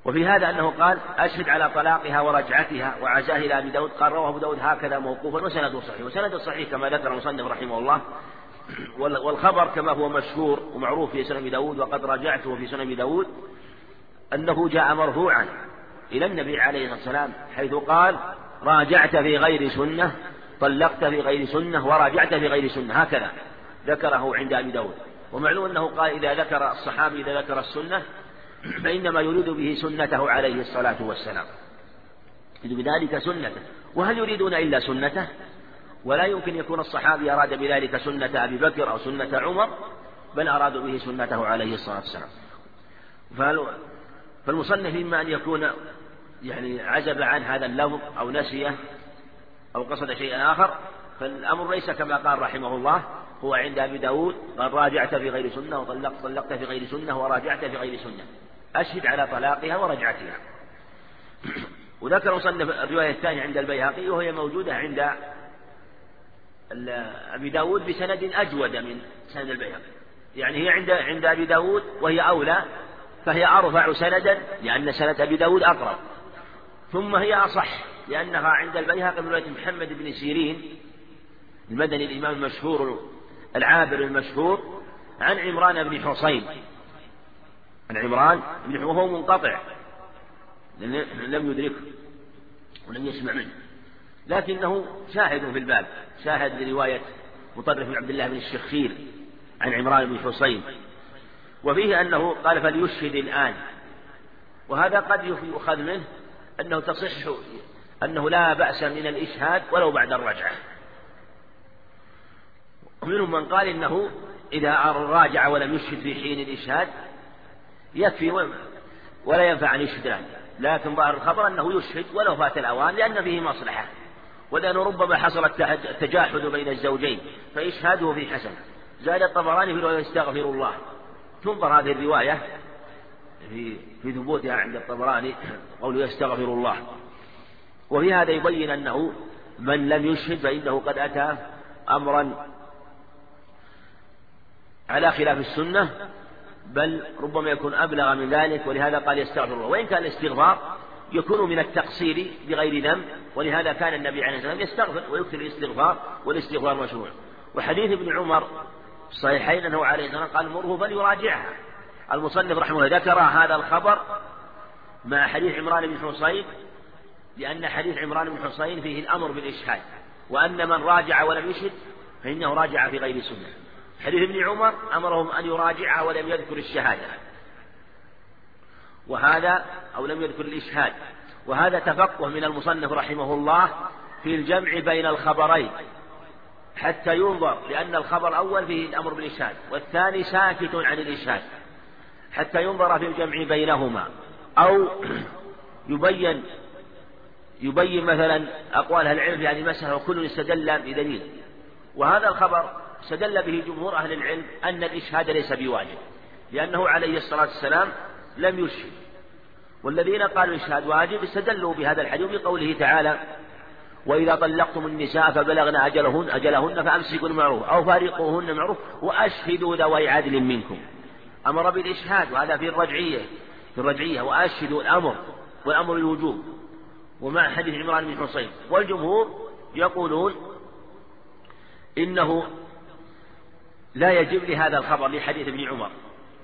وفي هذا أنه قال أشهد على طلاقها ورجعتها وعزاه إلى أبي داود. قال رواه أبو داود هكذا موقوفا وسنده صحيح. وسنده صحيح كما ذكر المصنف رحمه الله. والخبر كما هو مشهور ومعروف في سنن داود وقد راجعته في سنن داود أنه جاء مرفوعا إلى النبي عليه الصلاة والسلام حيث قال راجعت في غير سنة طلقت في غير سنة وراجعت في غير سنة. هكذا ذكره عند أبي داود. ومعلوم أنه قال إذا ذكر الصحابي إذا ذكر السنة فإنما يريد به سنته عليه الصلاة والسلام. يريد بذلك سنته. وهل يريدون إلا سنته؟ ولا يمكن يكون الصحابي أراد بذلك سنة أبي بكر أو سنة عمر بل أرادوا به سنته عليه الصلاة والسلام. فالمصنف إما أن يكون يعني عزب عن هذا اللفظ أو نسيه أو قصد شيئا آخر فالأمر ليس كما قال رحمه الله هو عند أبي داود قال راجعت في غير سنة وطلقت طلقت في غير سنة وراجعت في غير سنة. أشهد على طلاقها ورجعتها. وذكر مصنف الرواية الثانية عند البيهقي وهي موجودة عند أبي داود بسند أجود من سند البيهقي. يعني هي عند عند أبي داود وهي أولى فهي أرفع سندا لأن سند أبي داود أقرب. ثم هي أصح لأنها عند البيهقي من رواية محمد بن سيرين المدني الإمام المشهور العابر المشهور عن عمران بن حصين. عن عمران بن وهو منقطع لم يدركه ولم يسمع منه. لكنه شاهد في الباب شاهد لرواية مطرف بن عبد الله بن الشخير عن عمران بن حصين. وفيه أنه قال فليشهد الآن. وهذا قد يؤخذ منه أنه تصح أنه لا بأس من الإشهاد ولو بعد الرجعة. ومنهم من قال إنه إذا راجع ولم يشهد في حين الإشهاد يكفي ولا ينفع أن يشهد لكن ظاهر الخبر أنه يشهد ولو فات الأوان لأن فيه مصلحة. ولأنه ربما حصل التجاحد بين الزوجين فإشهاده في حسن. زاد الطبراني في رواية يستغفر الله. تنظر هذه الرواية في في ثبوتها عند الطبراني قوله يستغفر الله. وفي هذا يبين أنه من لم يشهد فإنه قد أتى أمرا على خلاف السنة بل ربما يكون أبلغ من ذلك ولهذا قال يستغفر الله. وإن كان الاستغفار يكون من التقصير بغير ذنب ولهذا كان النبي عليه الصلاة والسلام يستغفر ويكثر الاستغفار والاستغفار مشروع. وحديث ابن عمر الصحيحين أنه عليه الصلاة قال مره فليراجعها. المصنف رحمه الله ذكر هذا الخبر مع حديث عمران بن حصين لأن حديث عمران بن حصين فيه الأمر بالإشهاد وأن من راجع ولم يشهد فإنه راجع في غير سنة. حديث ابن عمر أمرهم أن يراجعها ولم يذكر الشهادة. وهذا أو لم يذكر الإشهاد. وهذا تفقه من المصنف رحمه الله في الجمع بين الخبرين حتى ينظر لأن الخبر الأول فيه الأمر بالإشهاد والثاني ساكت عن الإشهاد حتى ينظر في الجمع بينهما. أو يبين يبين مثلا أقوال أهل العلم في هذه المسألة وكل استدل بدليل. وهذا الخبر استدل به جمهور أهل العلم أن الإشهاد ليس بواجب لأنه عليه الصلاة والسلام لم يشهد. والذين قالوا الإشهاد واجب استدلوا بهذا الحديث بقوله تعالى وإذا طلقتم النساء فبلغن أجلهن أجلهن فأمسكوا المعروف أو فارقوهن معروف وأشهدوا ذوي عدل منكم. أمر بالإشهاد وهذا في الرجعية في الرجعية وأشهدوا الأمر والأمر الوجوب. ومع حديث عمران بن حصين والجمهور يقولون إنه لا يجب لهذا الخبر لحديث ابن عمر.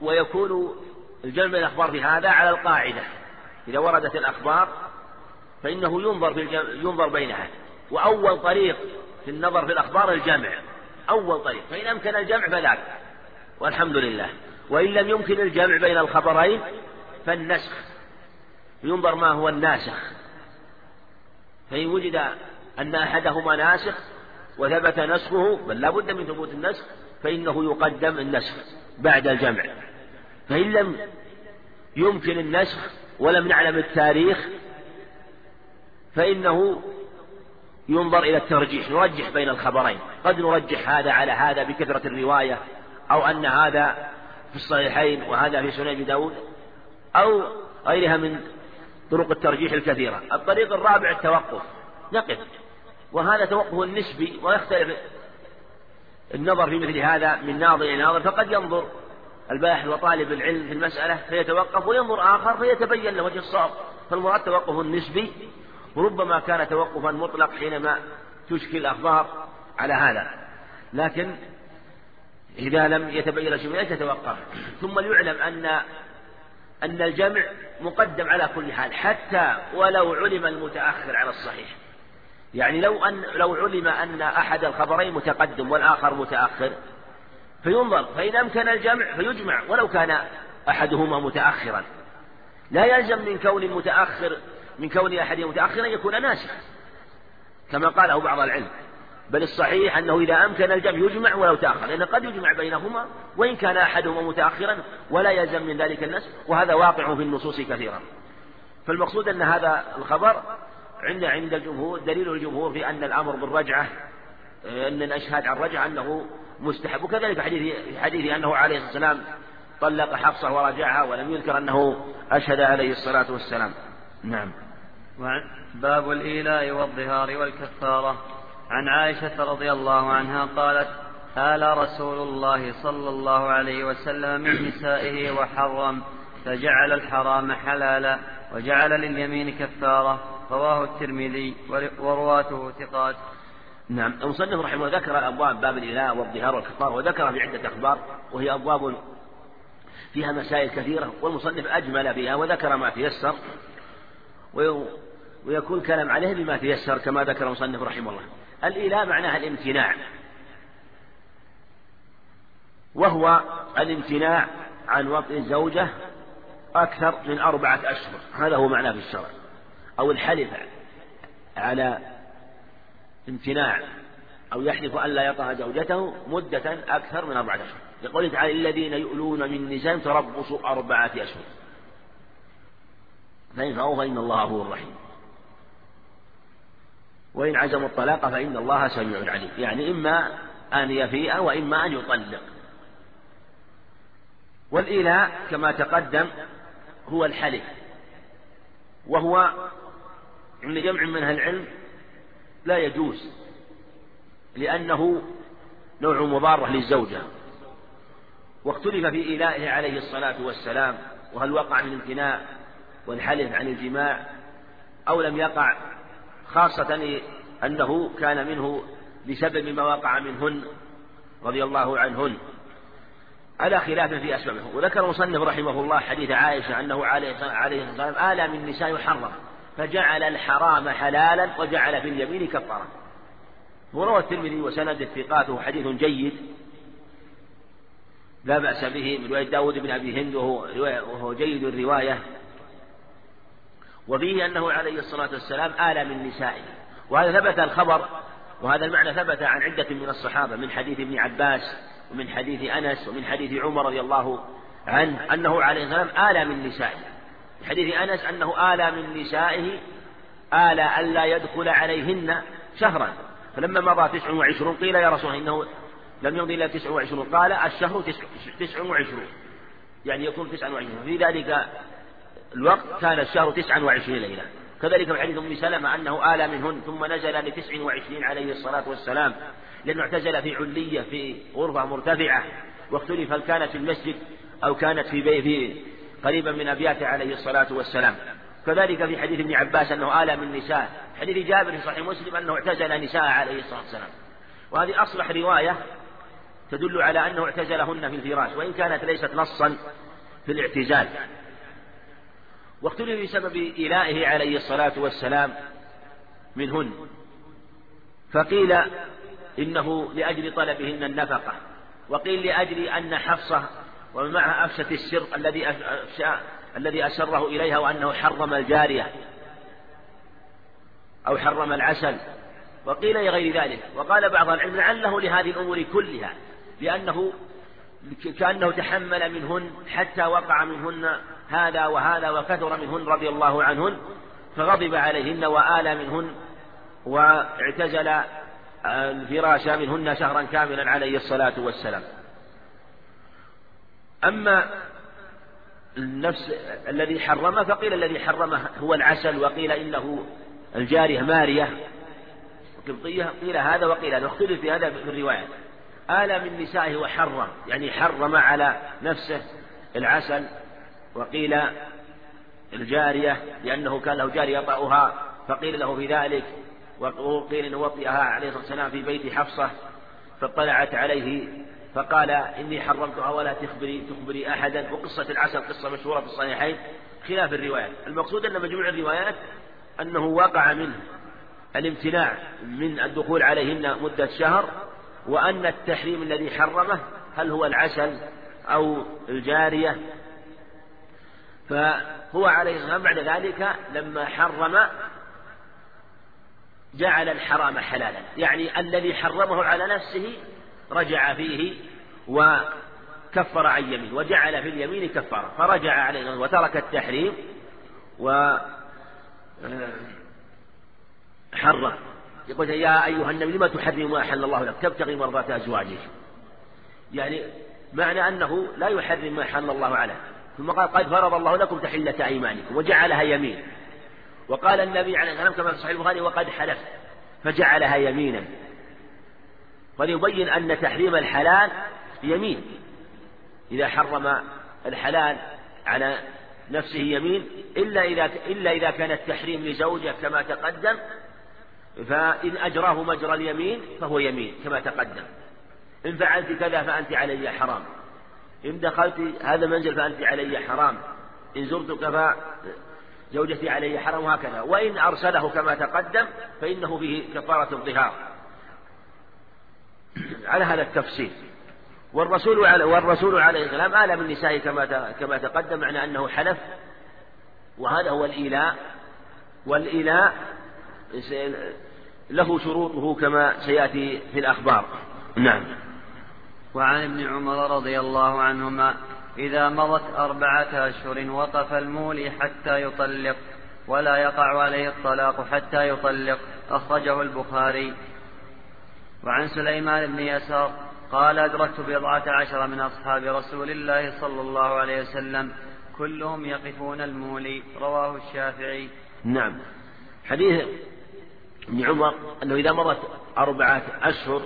ويكون الجمع الأخبار في هذا على القاعدة. إذا وردت الأخبار فإنه ينظر في ينظر بينها. وأول طريق في النظر في الأخبار الجمع. أول طريق. فإن أمكن الجمع فذاك والحمد لله. وإن لم يمكن الجمع بين الخبرين فالنسخ. ينظر ما هو الناسخ. فإن وجد أن أحدهما ناسخ وثبت نسخه بل لا بد من ثبوت النسخ. فإنه يقدم النسخ بعد الجمع. فإن لم يمكن النسخ ولم نعلم التاريخ فإنه ينظر إلى الترجيح نرجح بين الخبرين. قد نرجح هذا على هذا بكثرة الرواية أو أن هذا في الصحيحين وهذا في سنن داود أو غيرها من طرق الترجيح الكثيرة. الطريق الرابع التوقف نقف. وهذا توقف نسبي ويختلف النظر في مثل هذا من ناظر إلى ناظر فقد ينظر. الباحث وطالب العلم في المسألة فيتوقف وينظر آخر فيتبين له وجه الصواب. فالمراد توقف نسبي وربما كان توقفا مطلق حينما تشكي الأخبار على هذا. لكن إذا لم يتبين شيء يتوقف ثم ليعلم أن أن الجمع مقدم على كل حال حتى ولو علم المتأخر على الصحيح. يعني لو أن لو علم أن أحد الخبرين متقدم والآخر متأخر فينظر فإن أمكن الجمع فيجمع ولو كان أحدهما متأخرا. لا يلزم من كون متأخر من كون أحدهما متأخرا يكون ناسخ كما قاله بعض العلم. بل الصحيح أنه إذا أمكن الجمع يجمع ولو تأخر لأنه قد يجمع بينهما وإن كان أحدهما متأخرا ولا يلزم من ذلك النسب وهذا واقع في النصوص كثيرا. فالمقصود أن هذا الخبر عند عند الجمهور دليل الجمهور في أن الأمر بالرجعة أن الأشهاد عن الرجعة أنه مستحب. وكذلك حديث في حديث أنه عليه الصلاة والسلام طلق حفصة ورجعها ولم يذكر أنه أشهد عليه الصلاة والسلام. نعم. باب الإيلاء والظهار والكفارة. عن عائشة رضي الله عنها قالت آل رسول الله صلى الله عليه وسلم من نسائه وحرم فجعل الحرام حلالا وجعل لليمين كفارة رواه الترمذي ورواته ثقات. نعم. المصنف رحمه الله ذكر أبواب باب الإله والظهار والكفار وذكر في عدة أخبار وهي أبواب فيها مسائل كثيرة والمصنف أجمل فيها وذكر ما تيسر ويكون كلام عليه بما تيسر كما ذكر المصنف رحمه الله. الإله معناها الامتناع. وهو الامتناع عن وطئ الزوجة أكثر من أربعة أشهر. هذا هو معناه في الشرع. أو الحلف على امتناع أو يحلف أن لا زوجته مدة أكثر من أربعة أشهر. يقول تعالى الذين يؤلون من نساء تربص أربعة أشهر. فإن فأوه فإن الله غفور رحيم وإن عزموا الطلاق فإن الله سميع عليم. يعني إما أن يفيء وإما أن يطلق. والإيلاء كما تقدم هو الحلف. وهو عند جمع من أهل العلم لا يجوز لأنه نوع مضارة للزوجة. واختلف في إيلائه عليه الصلاة والسلام وهل وقع من امتناع والحلف عن الجماع أو لم يقع خاصة أنه كان منه بسبب ما وقع منهن رضي الله عنهن. على خلاف في أسبابه. وذكر المصنف رحمه الله حديث عائشة أنه عليه الصلاة والسلام آلى من النساء يحرم فجعل الحرام حلالا وجعل في اليمين كفارة. وروى الترمذي وسند اتقاته حديث جيد. لا بأس به من رواية داود بن أبي هند وهو, وهو جيد الرواية. وفيه أنه عليه الصلاة والسلام آل من نسائه. وهذا ثبت الخبر وهذا المعنى ثبت عن عدة من الصحابة من حديث ابن عباس ومن حديث أنس ومن حديث عمر رضي الله عنه أنه عليه والسلام آل من نسائه. حديث أنس أنه آل من نسائه آل ألا يدخل عليهن شهرا. فلما مضى تسع وعشرون قيل يا رسول الله إنه لم يمضي إلا تسع وعشرون. قال الشهر تسع, تسع وعشرون. يعني يكون تسع وعشرون. في ذلك الوقت كان الشهر تسعا وعشرين ليلة. كذلك في حديث أم سلمة أنه آل منهن ثم نزل لتسع وعشرين عليه الصلاة والسلام لأنه اعتزل في علية في غرفة مرتفعة واختلف هل كانت في المسجد أو كانت في بيت قريبا من أبياته عليه الصلاة والسلام. كذلك في حديث ابن عباس أنه آل من نساء. حديث جابر في صحيح مسلم أنه اعتزل نساء عليه الصلاة والسلام. وهذه أصلح رواية تدل على أنه اعتزلهن في الفراش وإن كانت ليست نصا في الاعتزال. واختلف بسبب إيلائه عليه الصلاة والسلام منهن. فقيل إنه لأجل طلبهن النفقة وقيل لأجل أن حفصة ومعها أفشت السر الذي الذي أسره إليها وأنه حرم الجارية أو حرم العسل وقيل لغير ذلك. وقال بعض العلم لعله لهذه الأمور كلها لأنه كأنه تحمل منهن حتى وقع منهن هذا وهذا وكثر منهن رضي الله عنهن فغضب عليهن وآل منهن واعتزل الفراش منهن شهرا كاملا عليه الصلاة والسلام. أما النفس الذي حرمه فقيل الذي حرمه هو العسل وقيل إنه الجارية مارية قبطية قيل هذا وقيل هذا. واختلف في هذا في الرواية. آل من نسائه وحرم يعني حرم على نفسه العسل وقيل الجارية لأنه كان له جارية يطأها فقيل له في ذلك وقيل أن وطئها عليه الصلاة والسلام في بيت حفصة فاطلعت عليه فقال إني حرمتها ولا تخبري تخبري أحدا. وقصة العسل قصة مشهورة في الصحيحين خلاف الروايات. المقصود أن مجموع الروايات أنه وقع منه الامتناع من الدخول عليهن مدة شهر وأن التحريم الذي حرمه هل هو العسل أو الجارية. فهو عليه الصلاة والسلام بعد ذلك لما حرم جعل الحرام حلالا. يعني الذي حرمه على نفسه رجع فيه وكفر عن يمين وجعل في اليمين كفارة فرجع عليه وترك التحريم و آه، حرم يقول يا أيها النبي لما تحرم ما أحل الله لك؟ تبتغي مرضات أزواجك. يعني معنى أنه لا يحرم ما حل الله عليه ثم قال قد فرض الله لكم تحلة أيمانكم وجعلها يمين. وقال النبي عليه الصلاة والسلام كما في صحيح البخاري وقد حلف فجعلها يمينا. وليبين أن تحريم الحلال يمين. إذا حرم الحلال على نفسه يمين إلا إذا إلا إذا كان التحريم لزوجة كما تقدم فإن أجراه مجرى اليمين فهو يمين كما تقدم. إن فعلت كذا فأنت علي حرام. إن دخلت هذا المنزل فأنت علي حرام. إن زرتك فزوجتي علي حرام وهكذا وإن أرسله كما تقدم فإنه فيه كفارة الظهار. على هذا التفصيل. والرسول على والرسول عليه السلام آل بالنساء كما كما تقدم معنى أنه حلف. وهذا هو الإيلاء. والإيلاء له شروطه كما سيأتي في الأخبار. نعم. وعن ابن عمر رضي الله عنهما إذا مضت أربعة أشهر وقف المولي حتى يطلق ولا يقع عليه الطلاق حتى يطلق أخرجه البخاري. وعن سليمان بن يسار قال أدركت بضعة عشر من أصحاب رسول الله صلى الله عليه وسلم كلهم يقفون المولي. رواه الشافعي. نعم. حديث ابن عمر أنه إذا مرت أربعة أشهر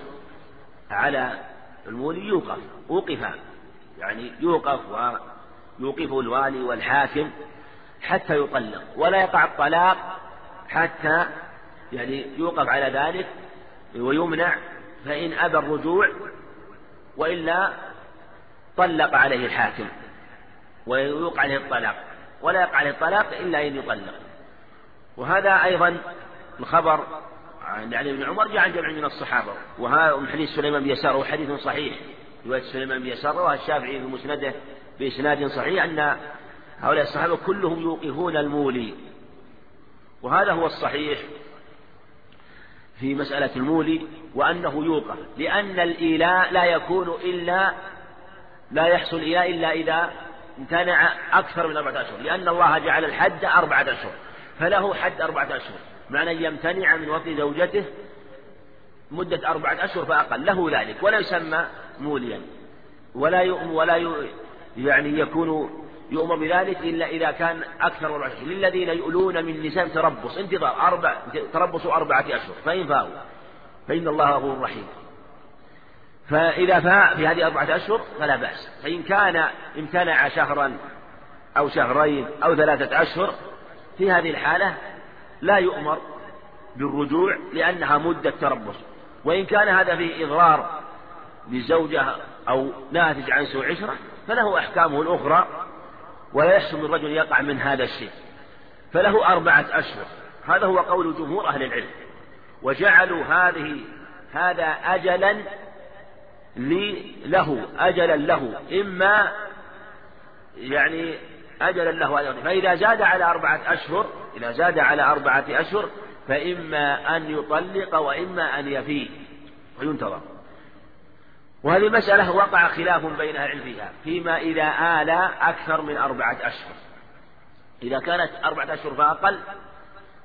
على المولي يوقف وقف يعني يوقف ويوقفه الوالي والحاكم حتى يطلق ولا يقع الطلاق حتى يعني يوقف على ذلك ويمنع فإن أبى الرجوع وإلا طلق عليه الحاكم ويوقع عليه الطلاق ولا يقع عليه الطلاق إلا أن يطلق. وهذا أيضا الخبر عن علي بن عمر جاء عن جمع من الصحابة. وهذا من حديث سليمان بن يسار وهو حديث صحيح رواية سليمان بن يسار رواه الشافعي في مسنده بإسناد صحيح أن هؤلاء الصحابة كلهم يوقفون المولي. وهذا هو الصحيح. في مسألة المولي وأنه يوقف لأن الإيلاء لا يكون إلا لا يحصل إيلاء إلا إذا امتنع أكثر من أربعة أشهر لأن الله جعل الحد أربعة أشهر فله حد أربعة أشهر معنى أن يمتنع من وفد زوجته مدة أربعة أشهر فأقل له ذلك ولا يسمى موليا ولا يؤم ولا يعني يكون يؤمر بذلك إلا إذا كان أكثر من أربعة أشهر للذين يؤلون من نساء تربص انتظار أربع تربصوا أربعة أشهر فإن فاءوا فإن الله غفور رحيم. فإذا فاء في هذه أربعة أشهر فلا بأس. فإن كان امتنع شهرا أو شهرين أو ثلاثة أشهر في هذه الحالة لا يؤمر بالرجوع لأنها مدة تربص. وإن كان هذا فيه إضرار للزوجة أو ناتج عن سوء عشرة فله أحكامه الأخرى ولا يحسن الرجل يقع من هذا الشيء. فله أربعة أشهر. هذا هو قول جمهور أهل العلم. وجعلوا هذه هذا أجلا له أجلا له. إما يعني أجلا له فإذا زاد على أربعة أشهر إذا زاد على أربعة أشهر فإما أن يطلق وإما أن يفي وينتظر. وهذه مسألة وقع خلاف بين أهل العلم فيها فيما إذا آل أكثر من أربعة أشهر. إذا كانت أربعة أشهر فأقل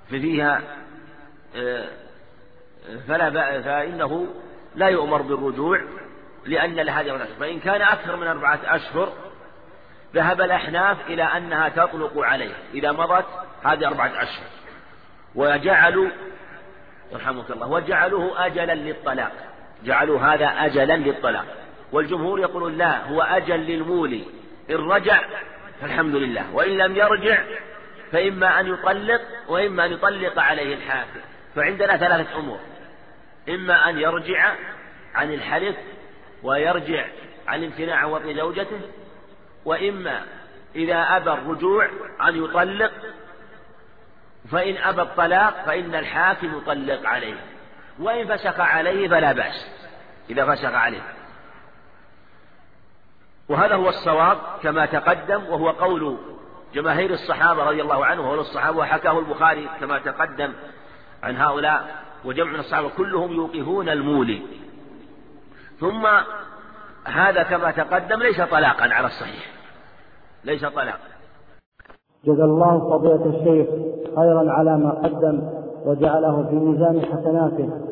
ففيها آه، فلا فإنه لا يؤمر بالرجوع لأن لهذه أربعة أشهر فإن كان أكثر من أربعة أشهر ذهب الأحناف إلى أنها تطلق عليه إذا مضت هذه أربعة أشهر. وجعلوا يرحمك الله وجعلوه أجلا للطلاق. جعلوا هذا أجلا للطلاق. والجمهور يقولون لا هو أجل للمولي. إن رجع فالحمد لله. وإن لم يرجع فإما أن يطلق وإما أن يطلق عليه الحاكم فعندنا ثلاثة أمور. إما أن يرجع عن الحلف ويرجع عن امتناع وطن زوجته. وإما إذا أبى الرجوع أن يطلق. فإن أبى الطلاق فإن الحاكم يطلق عليه. وإن فسخ عليه فلا بأس إذا فسخ عليه. وهذا هو الصواب كما تقدم وهو قول جماهير الصحابة رضي الله عنهم وهو الصحابة وحكاه البخاري كما تقدم عن هؤلاء وجمع من الصحابة كلهم يوقفون المولي ثم هذا كما تقدم ليس طلاقا على الصحيح. ليس طلاقا. جزا الله فضيلة الشيخ خيرا على ما قدم وجعله في ميزان حسناته.